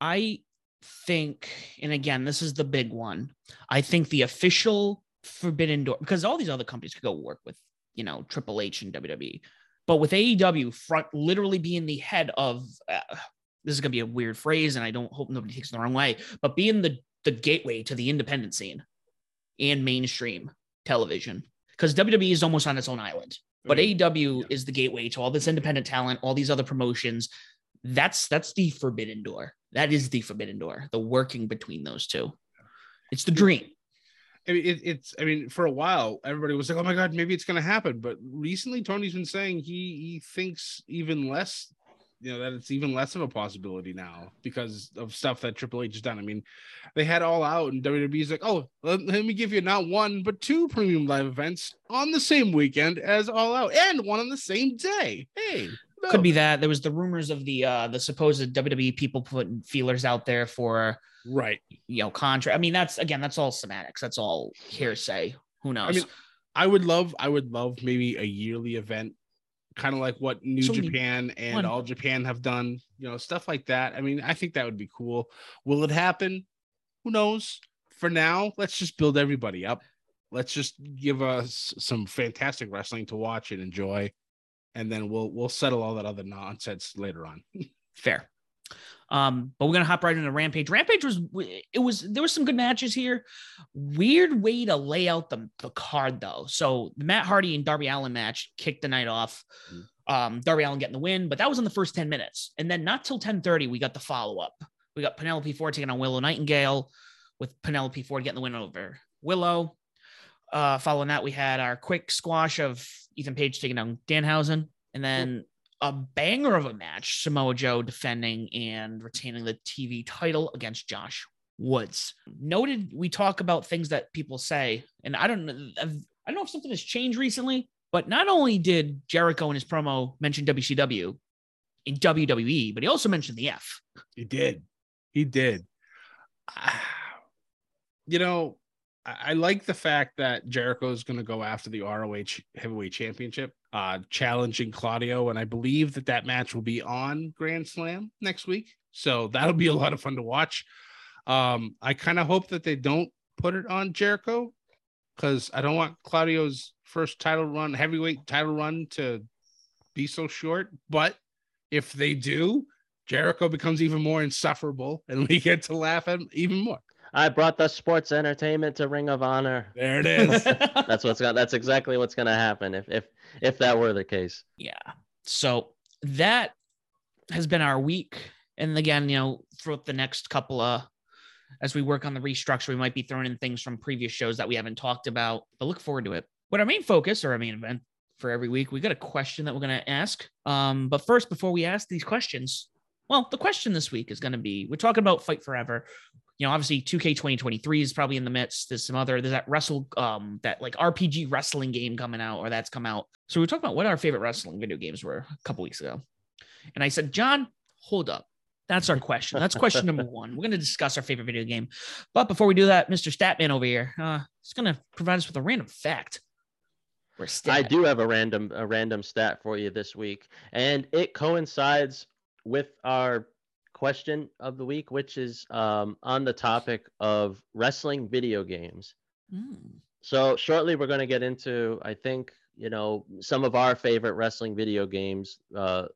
I think, and again, this is the big one. I think the official Forbidden Door, because all these other companies could go work with, you know, Triple H and WWE, but with AEW front literally being the head of, uh, this is gonna be a weird phrase, and I don't hope nobody takes it the wrong way, but being the the gateway to the independent scene and mainstream television, because WWE is almost on its own island, but Mm. AEW Yeah. is the gateway to all this independent talent, all these other promotions. That's that's the forbidden door. That is the forbidden door. The working between those two. It's the dream. I mean, it, it's. I mean, for a while, everybody was like, "Oh my god, maybe it's going to happen." But recently, Tony's been saying he he thinks even less. You know that it's even less of a possibility now because of stuff that Triple H has done. I mean, they had all out, and WWE's like, "Oh, let, let me give you not one but two premium live events on the same weekend as All Out, and one on the same day." Hey, no. Could be that. There was the rumors of the uh the supposed WWE people putting feelers out there for right. you know contract. I mean, that's again, that's all semantics. That's all hearsay. Who knows? I mean, I would love, I would love maybe a yearly event, kind of like what New So Japan and. All Japan have done, you know, stuff like that. I mean, I think that would be cool. Will it happen? Who knows? For now, let's just build everybody up. Let's just give us some fantastic wrestling to watch and enjoy, and then we'll we'll settle all that other nonsense later on. *laughs* fair. Um, but we're gonna hop right into Rampage. Rampage was it was there was some good matches here. Weird way to lay out the, the card though. So the Matt Hardy and Darby Allin match kicked the night off. Um, Darby Allin getting the win, but that was in the first 10 minutes. And then not till 10:30, we got the follow-up. We got Penelope Ford taking on Willow Nightingale with Penelope Ford getting the win over Willow. Uh, following that, we had our quick squash of Ethan Page taking down Danhausen, and then a banger of a match Samoa Joe defending and retaining the TV title against Josh Woods. Noted we talk about things that people say, and I don't know, I don't know if something has changed recently, but not only did Jericho in his promo mention WCW in WWE, but he also mentioned the F. He did. He did. *sighs* You know, I like the fact that Jericho is going to go after the ROH Heavyweight Championship, uh, challenging Claudio, and I believe that that match will be on Grand Slam next week. So that'll be a lot of fun to watch. Um, I kind of hope that they don't put it on Jericho because I don't want Claudio's first title run, heavyweight title run, to be so short. But if they do, Jericho becomes even more insufferable, and *laughs* we get to laugh at him even more. I brought the sports entertainment to Ring of Honor. There it is. *laughs* That's what's gonna. That's exactly what's gonna happen if if if that were the case. yeah. So that has been our week. And again, you know, throughout the next couple of as we work on the restructure, we might be throwing in things from previous shows that we haven't talked about, but look forward to it. But our main focus or our main event for every week, we got a question that we're going to ask. Um, but first, before we ask these questions, well, the question this week is going to be we're talking about Fight Forever. You know, obviously 2K 2023 is probably in the midst. There's some other, there's that wrestle, um, that like RPG wrestling game coming out or that's come out. So we are talking about what our favorite wrestling video games were a couple weeks ago. And I said, John, hold up. That's our question. That's question number *laughs* one. We're going to discuss our favorite video game. But before we do that, Mr. Statman over here, uh, is going to provide us with a random fact. I do have a random a random stat for you this week, and it coincides with our question of the week, which is um, on the topic of wrestling video games. Mm. So shortly, we're going to get into, I think, you know, some of our favorite wrestling video games uh,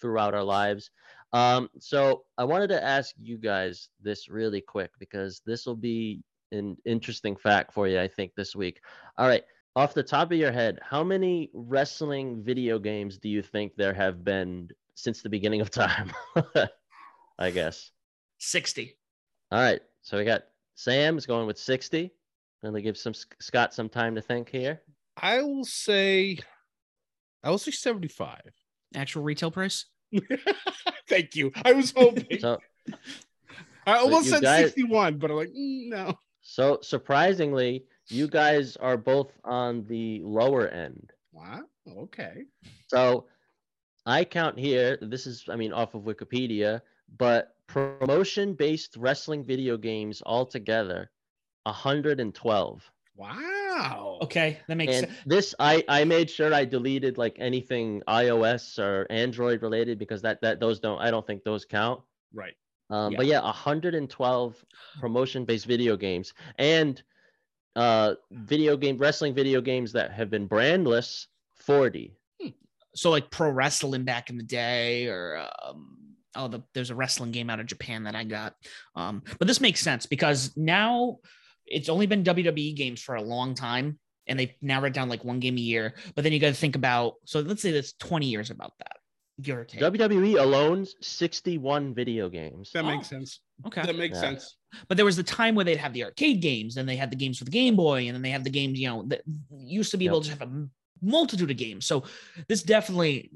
throughout our lives. Um, so I wanted to ask you guys this really quick because this will be an interesting fact for you, I think, this week. All right, off the top of your head, how many wrestling video games do you think there have been since the beginning of time? *laughs* I guess. 60. All right, so we got Sam is going with 60. Going to give some Scott some time to think here. I will say, I will say 75. Actual retail price? *laughs* Thank you. I was hoping. So I almost you said guys- 61, but I'm like, mm, no. So surprisingly, you guys are both on the lower end. Wow. Okay. So I count here, this is, I mean, off of Wikipedia, but promotion based wrestling video games altogether, 112. Wow. Okay, that makes And sense. this, I, I made sure I deleted like anything iOS or Android related because that, that those don't, I don't think those count. Right. Um, Yeah. But yeah, 112 promotion-based video games and uh, video game wrestling video games that have been brandless 40. So like pro wrestling back in the day, or um, oh, the, there's a wrestling game out of Japan that I got. Um, but this makes sense because now it's only been WWE games for a long time, and they've narrowed down like one game a year. But then you got to think about so let's say that's 20 years about that, give or take. WWE alone 61 video games. That Oh. makes sense. okay. That makes Yeah. sense. but there was the time where they'd have the arcade games and they had the games for the game boy and then they had the games you know that used to be Yep. able to have a m- multitude of games. So this definitely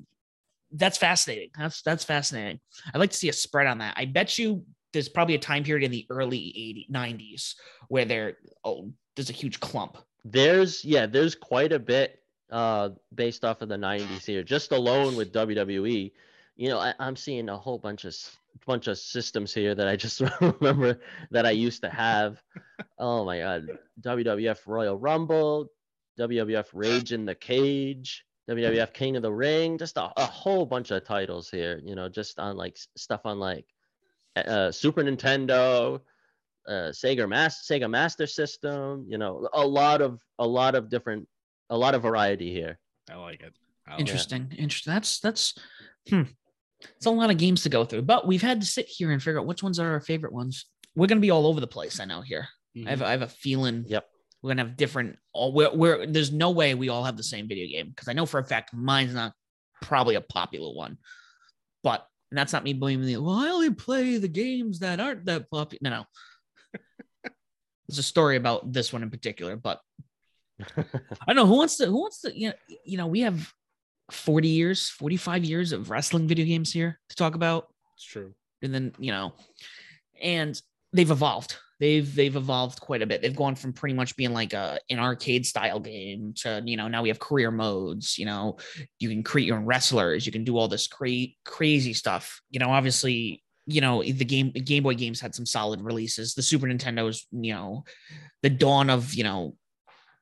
that's fascinating. That's that's fascinating. I'd like to see a spread on that. I bet you there's probably a time period in the early 80 90s where there oh there's a huge clump. There's yeah, there's quite a bit uh based off of the 90s here. Just alone with WWE, you know, I, I'm seeing a whole bunch of bunch of systems here that I just *laughs* remember that I used to have. Oh my god, WWF Royal Rumble, WWF Rage in the Cage, WWF King of the Ring, just a, a whole bunch of titles here. You know, just on like stuff on like uh, Super Nintendo, uh, Sega Master Sega Master System. You know, a lot of a lot of different, a lot of variety here. I like it. I like it. interesting interesting that's that's hmm it's a lot of games to go through but we've had to sit here and figure out which ones are our favorite ones we're going to be all over the place i know here I have I have a feeling Yep. We're gonna have different all we're, we're there's no way we all have the same video game because I know for a fact mine's not probably a popular one. But and that's not me blaming the well, I only play the games that aren't that popular. No, no. *laughs* There's a story about this one in particular, but *laughs* I don't know who wants to who wants to you know, you know, we have 40 years, 45 years of wrestling video games here to talk about It's true. and then you know and they've evolved they've they've evolved quite a bit. They've gone from pretty much being like a an arcade style game to you know now we have career modes you know you can create your own wrestlers you can do all this cra- crazy stuff. You know obviously you know the game game boy games had some solid releases. The super nintendo's you know the dawn of you know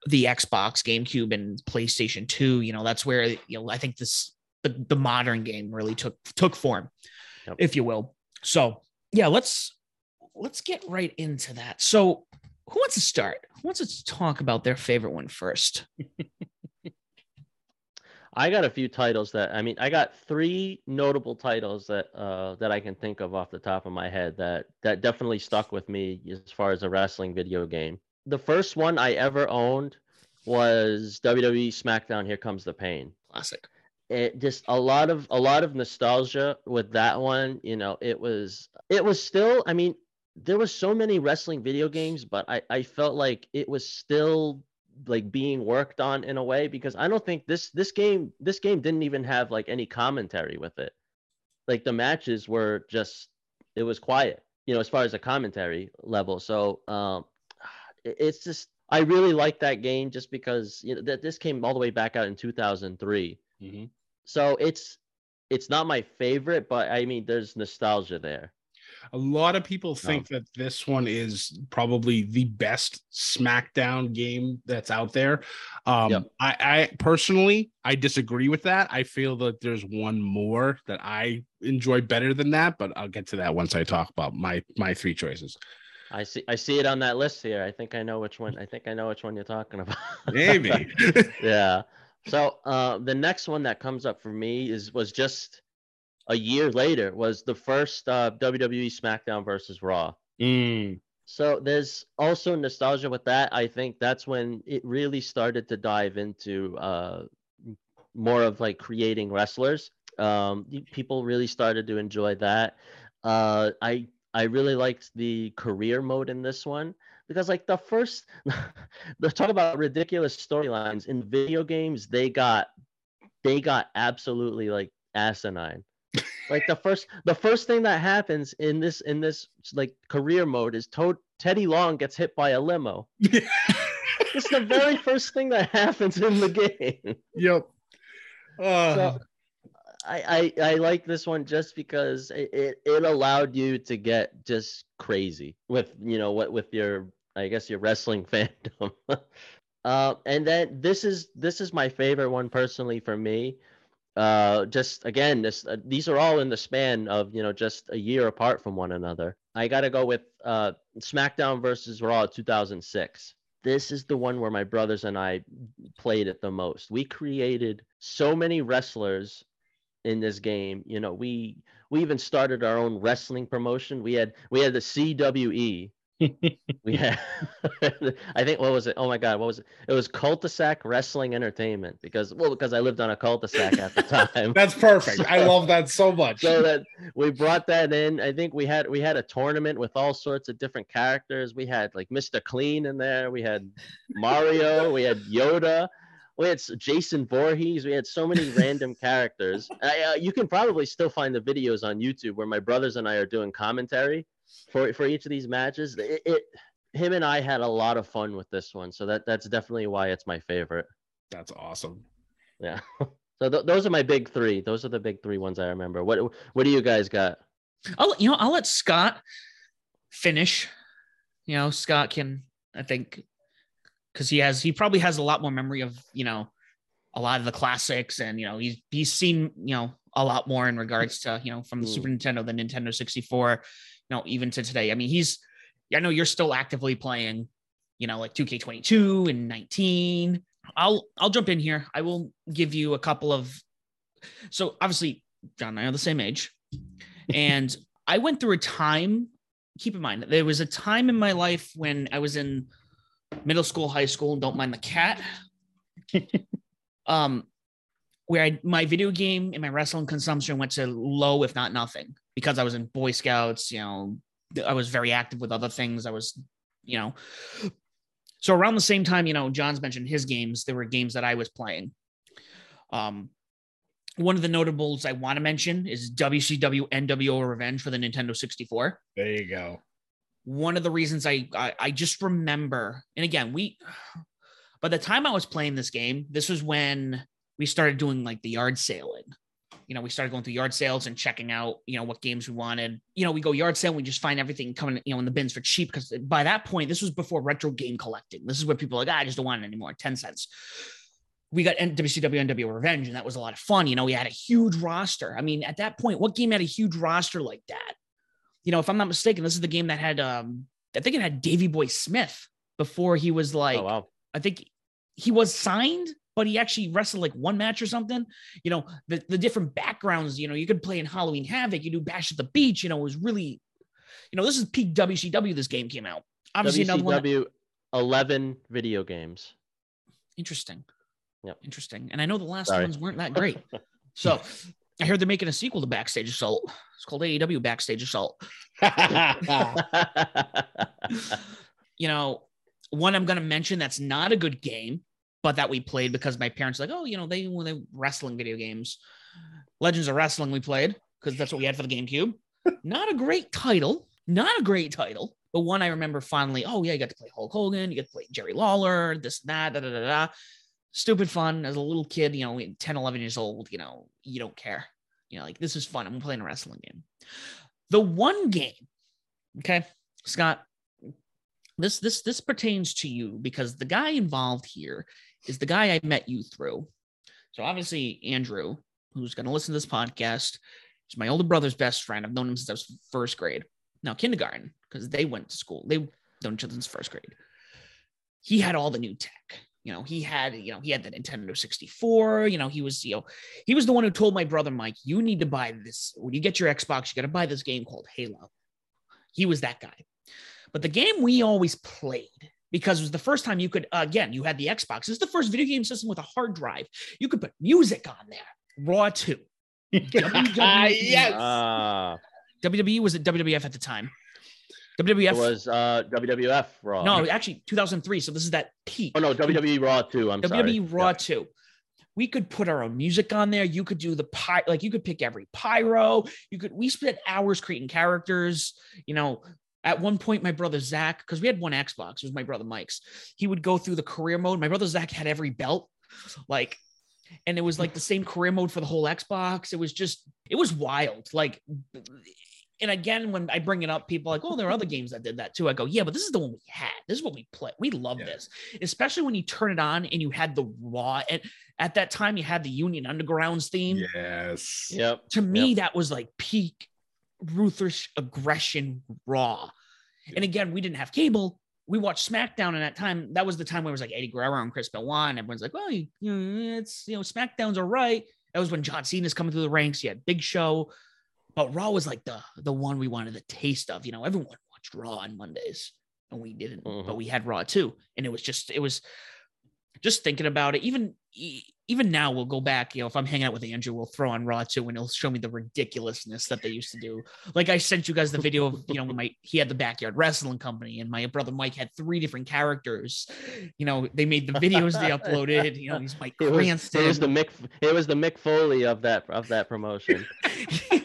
the xbox gamecube and playstation 2 you know that's where you know i think this the, the modern game really took took form Yep. if you will. So yeah let's let's get right into that so who wants to start who wants to talk about their favorite one first *laughs* I got a few titles that I mean, I got three notable titles that uh that I can think of off the top of my head that that definitely stuck with me as far as a wrestling video game. The first one I ever owned was WWE SmackDown Here Comes the Pain. classic It just a lot of a lot of nostalgia with that one, you know, it was it was still I mean, there was so many wrestling video games, but I I felt like it was still like being worked on in a way because I don't think this this game this game didn't even have like any commentary with it. Like the matches were just it was quiet, you know, as far as the commentary level. So um *sighs* it- it's just I really like that game just because you know that this came all the way back out in 2003. Mhm. So it's it's not my favorite, but I mean there's nostalgia there. A lot of people think that this one is probably the best SmackDown game that's out there. Um, Yep. I, I personally, I disagree with that. I feel that there's one more that I enjoy better than that, but I'll get to that once I talk about my my three choices. I see I see it on that list here. I think I know which one I think I know which one you're talking about. Maybe. *laughs* yeah. So uh, the next one that comes up for me is was just a year later was the first uh, WWE SmackDown versus Raw. Mm, So there's also nostalgia with that. I think that's when it really started to dive into uh, more of like creating wrestlers. Um, people really started to enjoy that. Uh, I I really liked the career mode in this one because like the first, *laughs* the talk about ridiculous storylines in video games, they got they got absolutely like asinine like the first the first thing that happens in this in this like career mode is Toad Teddy Long gets hit by a limo. *laughs* it's the very first thing that happens in the game. yep. Uh, So I, I I like this one just because it, it, it allowed you to get just crazy with you know what with your I guess your wrestling *laughs* fandom. uh, and then this is this is my favorite one personally for me. Uh just again this uh, these are all in the span of you know just a year apart from one another. I gotta go with uh smackdown versus raw 2006 this is the one where my brothers and i played it the most. We created so many wrestlers in this game. You know we we even started our own wrestling promotion. We had we had the cwe *laughs* we had *laughs* i think what was it? Oh my god what was it? It was cul-de-sac wrestling entertainment because well because i lived on a cul-de-sac at the *laughs* time. That's perfect. I love that so much. so that we brought that in. I think we had we had a tournament with all sorts of different characters. We had like mr clean in there. We had mario. We had yoda. We had jason Voorhees. we had so many random characters. I, uh, you can probably still find the videos on youtube where my brothers and i are doing commentary for for each of these matches it, it him and i had a lot of fun with this one. So that that's definitely why it's my favorite. That's awesome. yeah. *laughs* So th- those are my big three. Those are the big three ones i remember. What what do you guys got? I'll you know I'll let Scott finish. You know, Scott can I think because he has he probably has a lot more memory of you know a lot of the classics and you know he's he's seen you know a lot more in regards to you know from the Hmm. Super Nintendo, the Nintendo 64, know even to today. I mean he's I know you're still actively playing, you know like 2K22 and 19. I'll I'll jump in here. I will give you a couple of so obviously John and I are the same age. And *laughs* I went through a time, keep in mind, there was a time in my life when I was in middle school, high school, don't mind the cat. *laughs* um, where I, my video game and my wrestling consumption went to low, if not nothing, because I was in Boy Scouts, you know, I was very active with other things. I was, you know, so around the same time, you know, John's mentioned his games, there were games that I was playing. Um, one of the notables I want to mention is WCW NWO Revenge for the Nintendo 64. There you go. One of the reasons I, I I just remember, and again, we *sighs* by the time I was playing this game, this was when we started doing like the yard sailing. You know, we started going through yard sales and checking out, you know, what games we wanted. You know, we go yard sale, and we just find everything coming, you know, in the bins for cheap because by that point, this was before retro game collecting. This is where people are like, ah, I just don't want it anymore. 10 cents we got WCW NWO Revenge, and that was a lot of fun. You know, we had a huge roster. I mean, at that point, what game had a huge roster like that? You know, if I'm not mistaken, this is the game that had um, I think it had Davy Boy Smith before he was like, oh wow I think he was signed, but he actually wrestled like one match or something. You know, the, the different backgrounds, you know, you could play in Halloween Havoc, you do Bash at the Beach, you know, it was really, you know, this is peak WCW. This game came out. Obviously, another one. that- WCW 11 video games. Interesting. Yep. Interesting. And I know the last Sorry. ones weren't that *laughs* great. So I heard they're making a sequel to Backstage Assault. It's called AEW Backstage Assault. *laughs* You know, one I'm going to mention that's not a good game, but that we played because my parents like, oh, you know, they when they wrestling video games, Legends of Wrestling we played because that's what we had for the GameCube. *laughs* not a great title, not a great title, but one I remember fondly. Oh yeah, you got to play Hulk Hogan, you got to play Jerry Lawler, this and that, da da da da. Stupid fun as a little kid, you know, 10, 11 years old, you know, you don't care. You know, like this is fun. I'm playing a wrestling game. The one game, okay, Scott, this this this pertains to you because the guy involved here is the guy I met you through. So obviously Andrew, who's going to listen to this podcast, is my older brother's best friend. I've known him since I was first grade. Now kindergarten because they went to school. They known each other since first grade. He had all the new tech. You know, he had, you know, he had the Nintendo 64. You know, he was, you know, he was the one who told my brother Mike, you need to buy this. When you get your Xbox, you got to buy this game called Halo. He was that guy. But the game we always played because it was the first time you could, uh, again, you had the Xbox. This is the first video game system with a hard drive. You could put music on there. Raw 2. WWE. *laughs* yes. Ah, WWE was at WWF at the time. it WWF. was uh, WWF Raw. no, actually 2003. So this is that peak. oh no, WWE Raw too. I'm sorry. WWE Raw 2. We could put our own music on there. You could do the py like you could pick every pyro. You could we spent hours creating characters. You know, at one point, my brother Zach, because we had one Xbox, it was my brother Mike's. He would go through the career mode. My brother Zach had every belt, like, and it was like the same career mode for the whole Xbox. It was just, it was wild. Like, and again, when I bring it up, people are like, oh, there are other games that did that too. I go, yeah, but this is the one we had. This is what we play. We love Yeah. this, especially when you turn it on and you had the raw. And At that time, you had the Union Underground's theme. Yes. Yep. To me, Yep. that was like peak ruthless aggression raw. And again, we didn't have cable. We watched SmackDown in that time. That was the time where it was like Eddie Guerrero and Chris Benoit, and everyone's like, "Well, you, you know, it's you know, SmackDown's all right." That was when John Cena's coming through the ranks. You had Big Show, but Raw was like the the one we wanted the taste of. You know, everyone watched Raw on Mondays, and we didn't, Mhm. but we had Raw 2. And it was just, it was just thinking about it. Even even now, we'll go back. You know, if I'm hanging out with Andrew, we'll throw on Raw 2, and he'll show me the ridiculousness that they used to do. Like I sent you guys the video of you know my he had the backyard wrestling company, and my brother Mike had three different characters. You know, they made the videos they uploaded. You know, he's Mike It was, it was the Mick. It was the Mick Foley of that of that promotion. *laughs*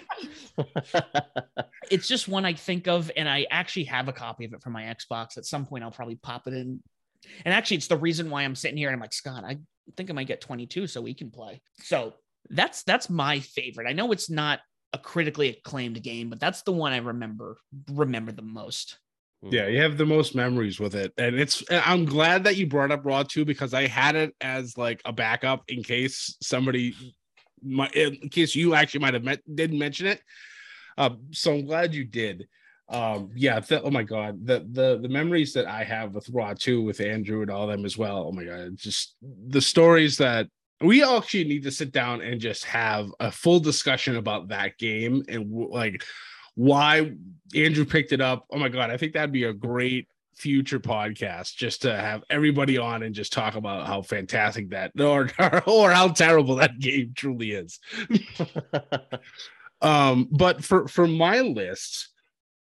*laughs* it's just one I think of, and I actually have a copy of it from my Xbox. At some point, I'll probably pop it in. And actually, it's the reason why I'm sitting here and I'm like, Scott, I think I might get 22 so we can play. So that's that's my favorite. I know it's not a critically acclaimed game, but that's the one I remember remember the most. Yeah, you have the most memories with it. And it's I'm glad that you brought up Raw 2, because I had it as like a backup in case somebody might in case you actually might have met didn't mention it. Um, so I'm glad you did. Um, yeah, th- oh my god, the the the memories that I have with Raw 2, with Andrew and all them as well. Oh my god, just the stories that we actually need to sit down and just have a full discussion about that game and like why Andrew picked it up. Oh my god, I think that'd be a great future podcast just to have everybody on and just talk about how fantastic that *laughs* or or how terrible that game truly is. *laughs* Um, but for for my list,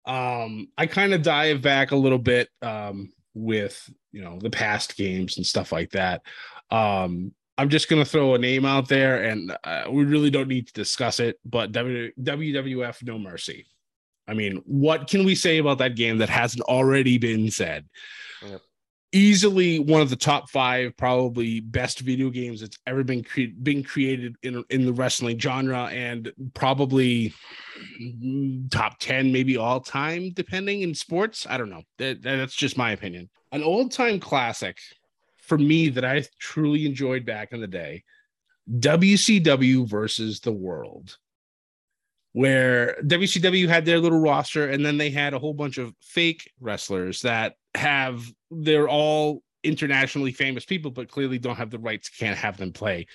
um, I kind of dive back a little bit um with you know the past games and stuff like that. Um, I'm just gonna throw a name out there, and uh, we really don't need to discuss it. But w- WWF No Mercy. I mean, what can we say about that game that hasn't already been said? Yep. Easily one of the top five, probably best video games that's ever been cre- been created in in the wrestling genre, and probably top ten, maybe all time, depending in sports. I don't know. That, that's just my opinion. An old time classic for me that I truly enjoyed back in the day. WCW versus the World where WCW had their little roster and then they had a whole bunch of fake wrestlers that have they're all internationally famous people but clearly don't have the rights can't have them play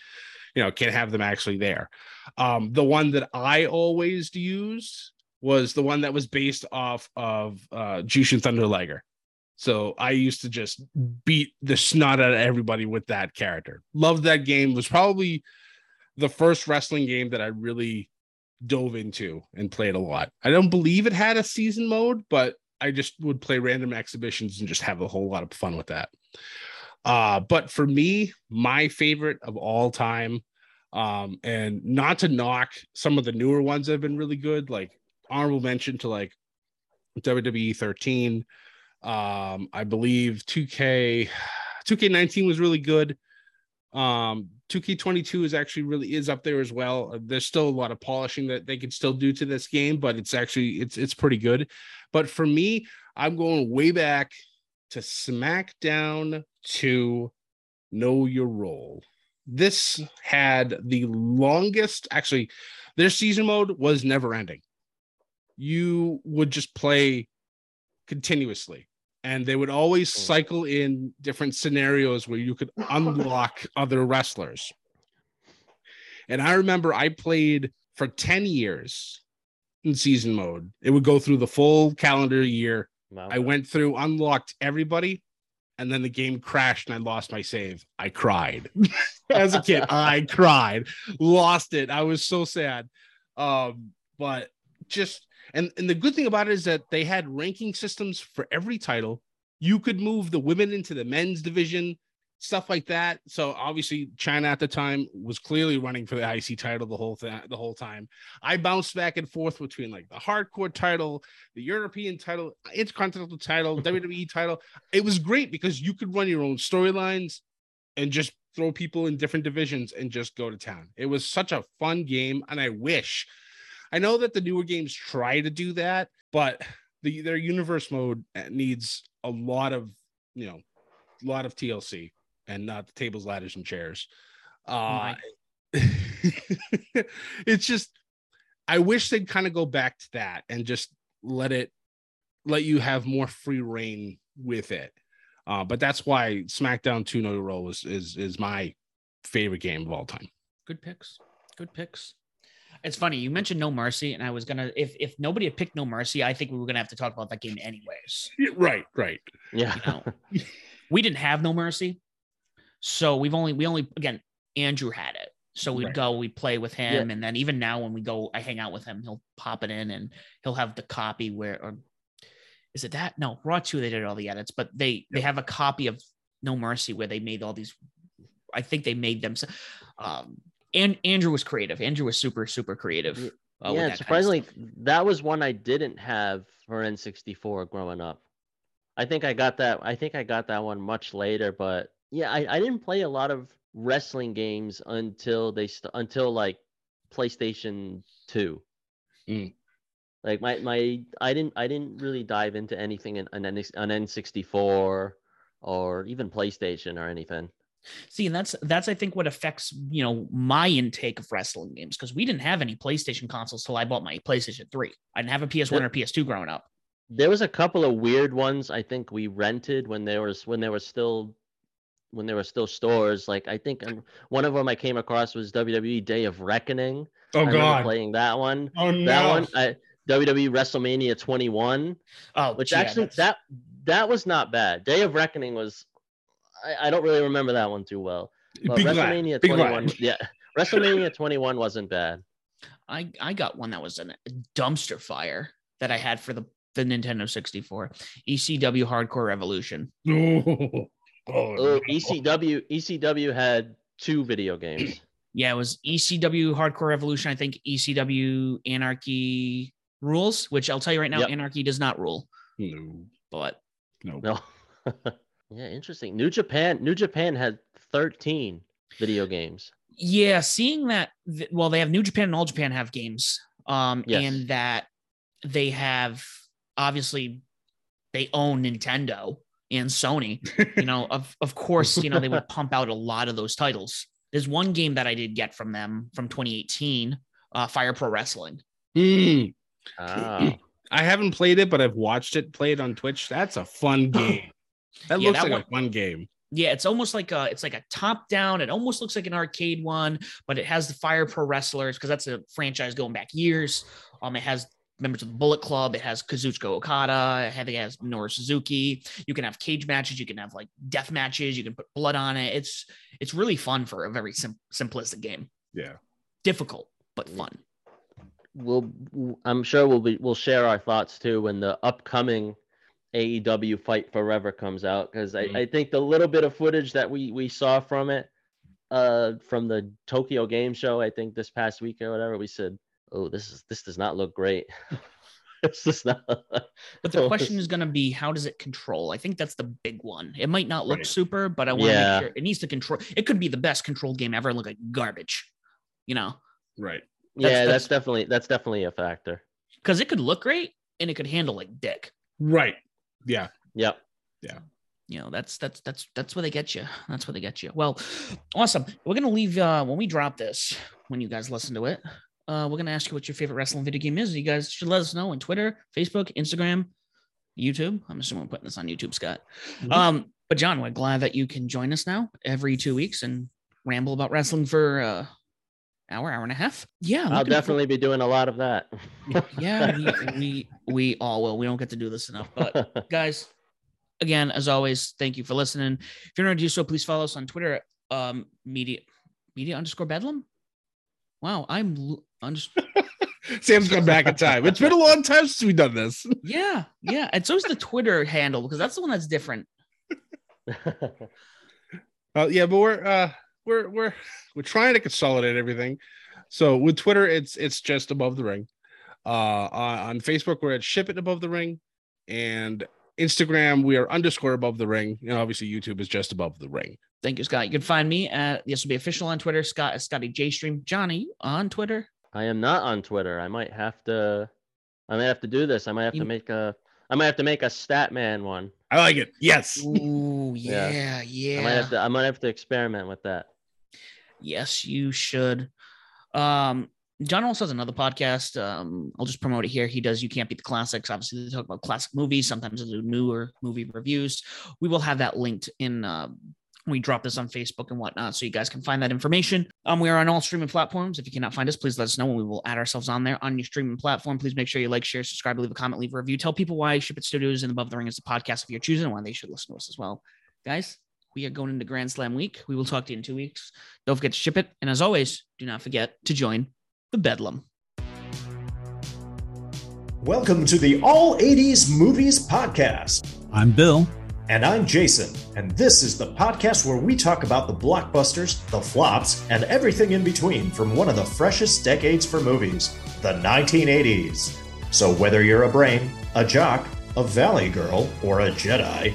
you know can't have them actually there um the one that i always used was the one that was based off of uh Jushin Thunder Liger so I used to just beat the snot out of everybody with that character. Loved that game. Was probably the first wrestling game that I really dove into and played a lot. I don't believe it had a season mode, but I just would play random exhibitions and just have a whole lot of fun with that. Uh, but for me, my favorite of all time, um, and not to knock some of the newer ones that have been really good, like honorable mention to like WWE 13. Um, I believe 2K 2K19 was really good. Um, 2K22 is actually really is up there as well. Uh, There's still a lot of polishing that they could still do to this game, but it's actually it's it's pretty good. But for me, I'm going way back to SmackDown 2 Know Your Role. This had the longest, actually, their season mode was never ending. You would just play continuously and they would always Hmm. cycle in different scenarios where you could unlock *laughs* other wrestlers. And I remember I played for 10 years in season mode. It would go through the full calendar year. Wow. I went through, unlocked everybody, and then the game crashed and I lost my save. I cried. *laughs* As a kid, I *laughs* cried, lost it. I was so sad. Um, but just and and the good thing about it is that they had ranking systems for every title. You could move the women into the men's division, stuff like that. So obviously, Chyna at the time was clearly running for the IC title the whole th- the whole time. I bounced back and forth between like the hardcore title, the European title, Intercontinental title, *laughs* WWE title. It was great because you could run your own storylines and just throw people in different divisions and just go to town. It was such a fun game, and I wish. I know that the newer games try to do that, but the their universe mode needs a lot of you know, a lot of TLC and not the tables, ladders, and chairs. Uh, *laughs* it's just, I wish they'd kind of go back to that and just let it, let you have more free reign with it. Uh, but that's why SmackDown 2 No Roll is, is is my favorite game of all time. Good picks. Good picks. It's funny you mentioned No Mercy, and I was gonna if if nobody had picked No Mercy, I think we were gonna have to talk about that game anyways. Right, right. Yeah. You know, we didn't have No Mercy, so we've only we only again Andrew had it, so we'd Right. go we play with him, and then even now when we go, I hang out with him, he'll pop it in and he'll have the copy where or is it that no Raw two they did all the edits, but they they have a copy of No Mercy where they made all these. I think they made them. Um, and Andrew was creative. Andrew was super super creative. Yeah. uh, with that yeah, kind of surprisingly, that was one I didn't have for N64 growing up. I think I got that. I think I got that one much later, but yeah, I, I didn't play a lot of wrestling games until they st- until like PlayStation Two. Mm. Like my my I didn't I didn't really dive into anything in, on, N- on N64 or even PlayStation or anything. See, and that's that's I think what affects you know my intake of wrestling games because we didn't have any PlayStation consoles till I bought my PlayStation Three. I didn't have a PS One or PS2 growing up. There was a couple of weird ones I think we rented when there was when there was still when there were still stores. Like I think um, one of them I came across was WWE Day of Reckoning. Oh I God. playing that one. Oh no. That one, I, WWE WrestleMania 21, Oh, which yeah, actually that's- that that was not bad. Day of Reckoning was. I, I don't really remember that one too well. But Be glad. WrestleMania Be 21, glad. *laughs* yeah, WrestleMania 21 wasn't bad. I I got one that was a dumpster fire that I had for the the Nintendo 64. ECW Hardcore Revolution. *laughs* Oh, oh, Oh. ECW ECW had two video games. *clears throat* Yeah, it was ECW Hardcore Revolution. I think ECW Anarchy Rulz, which I'll tell you right now, Yep. Anarchy does not rule. No, But no. No. *laughs* yeah, interesting. New Japan New Japan had 13 video games. yeah, seeing that, th- well, they have New Japan and All Japan have games, um, Yes. and that they have obviously they own Nintendo and Sony. You know, of *laughs* of course, you know they would pump out a lot of those titles. There's one game that I did get from them from 2018, uh, Fire Pro Wrestling. Hmm. Oh. *clears throat* I haven't played it, but I've watched it played on Twitch. That's a fun *laughs* game. That Yeah, looks that like one- a fun game. Yeah, it's almost like a it's like a top down. It almost looks like an arcade one, but it has the Fire Pro wrestlers because that's a franchise going back years. Um, it has members of the Bullet Club. It has Kazuchika Okada. It has- it has Minoru Suzuki. You can have cage matches. You can have like death matches. You can put blood on it. It's it's really fun for a very sim- simplistic game. Yeah. Difficult but fun. we'll I'm sure we'll be we'll share our thoughts too when the upcoming AEW Fight Forever comes out because I, Mhm. I think the little bit of footage that we we saw from it uh from the Tokyo Game Show I think this past week or whatever we said oh this is this does not look great *laughs* this does not *laughs* But the *laughs* question is going to be how does it control? I think that's the big one. It might not look Right. super, but I want to Yeah. make sure it needs to control. It could be the best controlled game ever and look like garbage, you know, Right. yeah that's- that's, definitely that's definitely a factor because it could look great and it could handle like dick. Right. Yeah. yep Yeah. You know, that's that's that's that's where they get you. That's where they get you. Well, awesome. We're gonna leave uh when we drop this, when you guys listen to it. Uh, we're gonna ask you what your favorite wrestling video game is. You guys should let us know on Twitter, Facebook, Instagram, YouTube. I'm assuming we're putting this on YouTube, Scott. Mhm. Um, but John, we're glad that you can join us now every two weeks and ramble about wrestling for uh hour, hour and a half. Yeah, I'll looking for- definitely be doing a lot of that yeah, we, we we all will. We don't get to do this enough, but *laughs* guys, again, as always, thank you for listening. If you're not to do so, please follow us on Twitter. Um, media media underscore bedlam. Wow, I'm l- I'm just *laughs* Sam's gone back in time. It's been a long time since we've done this. *laughs* yeah, yeah. It's always the Twitter handle because that's the one that's different. Uh, yeah, but we're uh we're we're we're trying to consolidate everything. So with Twitter, it's it's just above the ring. Uh on, on Facebook, we're at ship it above the ring, and Instagram, we are underscore above the ring, and obviously YouTube is just above the ring. Thank you, Scott. You can find me at this will be official on Twitter. Scott is Scotty J Stream. Johnny on Twitter. I am not on Twitter. I might have to. I might have to do this. I might have You- to make a. I might have to make a Statman one. I like it. Yes. Ooh, Yeah. yeah, yeah. I might have to. I might have to experiment with that. Yes, you should. Um, John also has another podcast. Um, I'll just promote it here. He does You Can't Beat the Classics. Obviously, they talk about classic movies. Sometimes they do newer movie reviews. We will have that linked in uh, we drop this on Facebook and whatnot, so you guys can find that information. Um, we are on all streaming platforms. If you cannot find us, please let us know, and we will add ourselves on there on your streaming platform. Please make sure you like, share, subscribe, leave a comment, leave a review. Tell people why Ship It Studios and Above the Ring is the podcast of your choosing, why they should listen to us as well, guys. We are going into Grand Slam week. We will talk to you in two weeks. Don't forget to ship it, and as always, do not forget to join the Bedlam. Welcome to the All 80s Movies Podcast. I'm Bill. And I'm Jason, and this is the podcast where we talk about the blockbusters, the flops, and everything in between from one of the freshest decades for movies, the 1980s. So whether you're a brain, a jock, a valley girl, or a Jedi,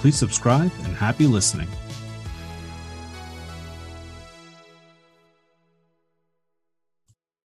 Please subscribe and happy listening.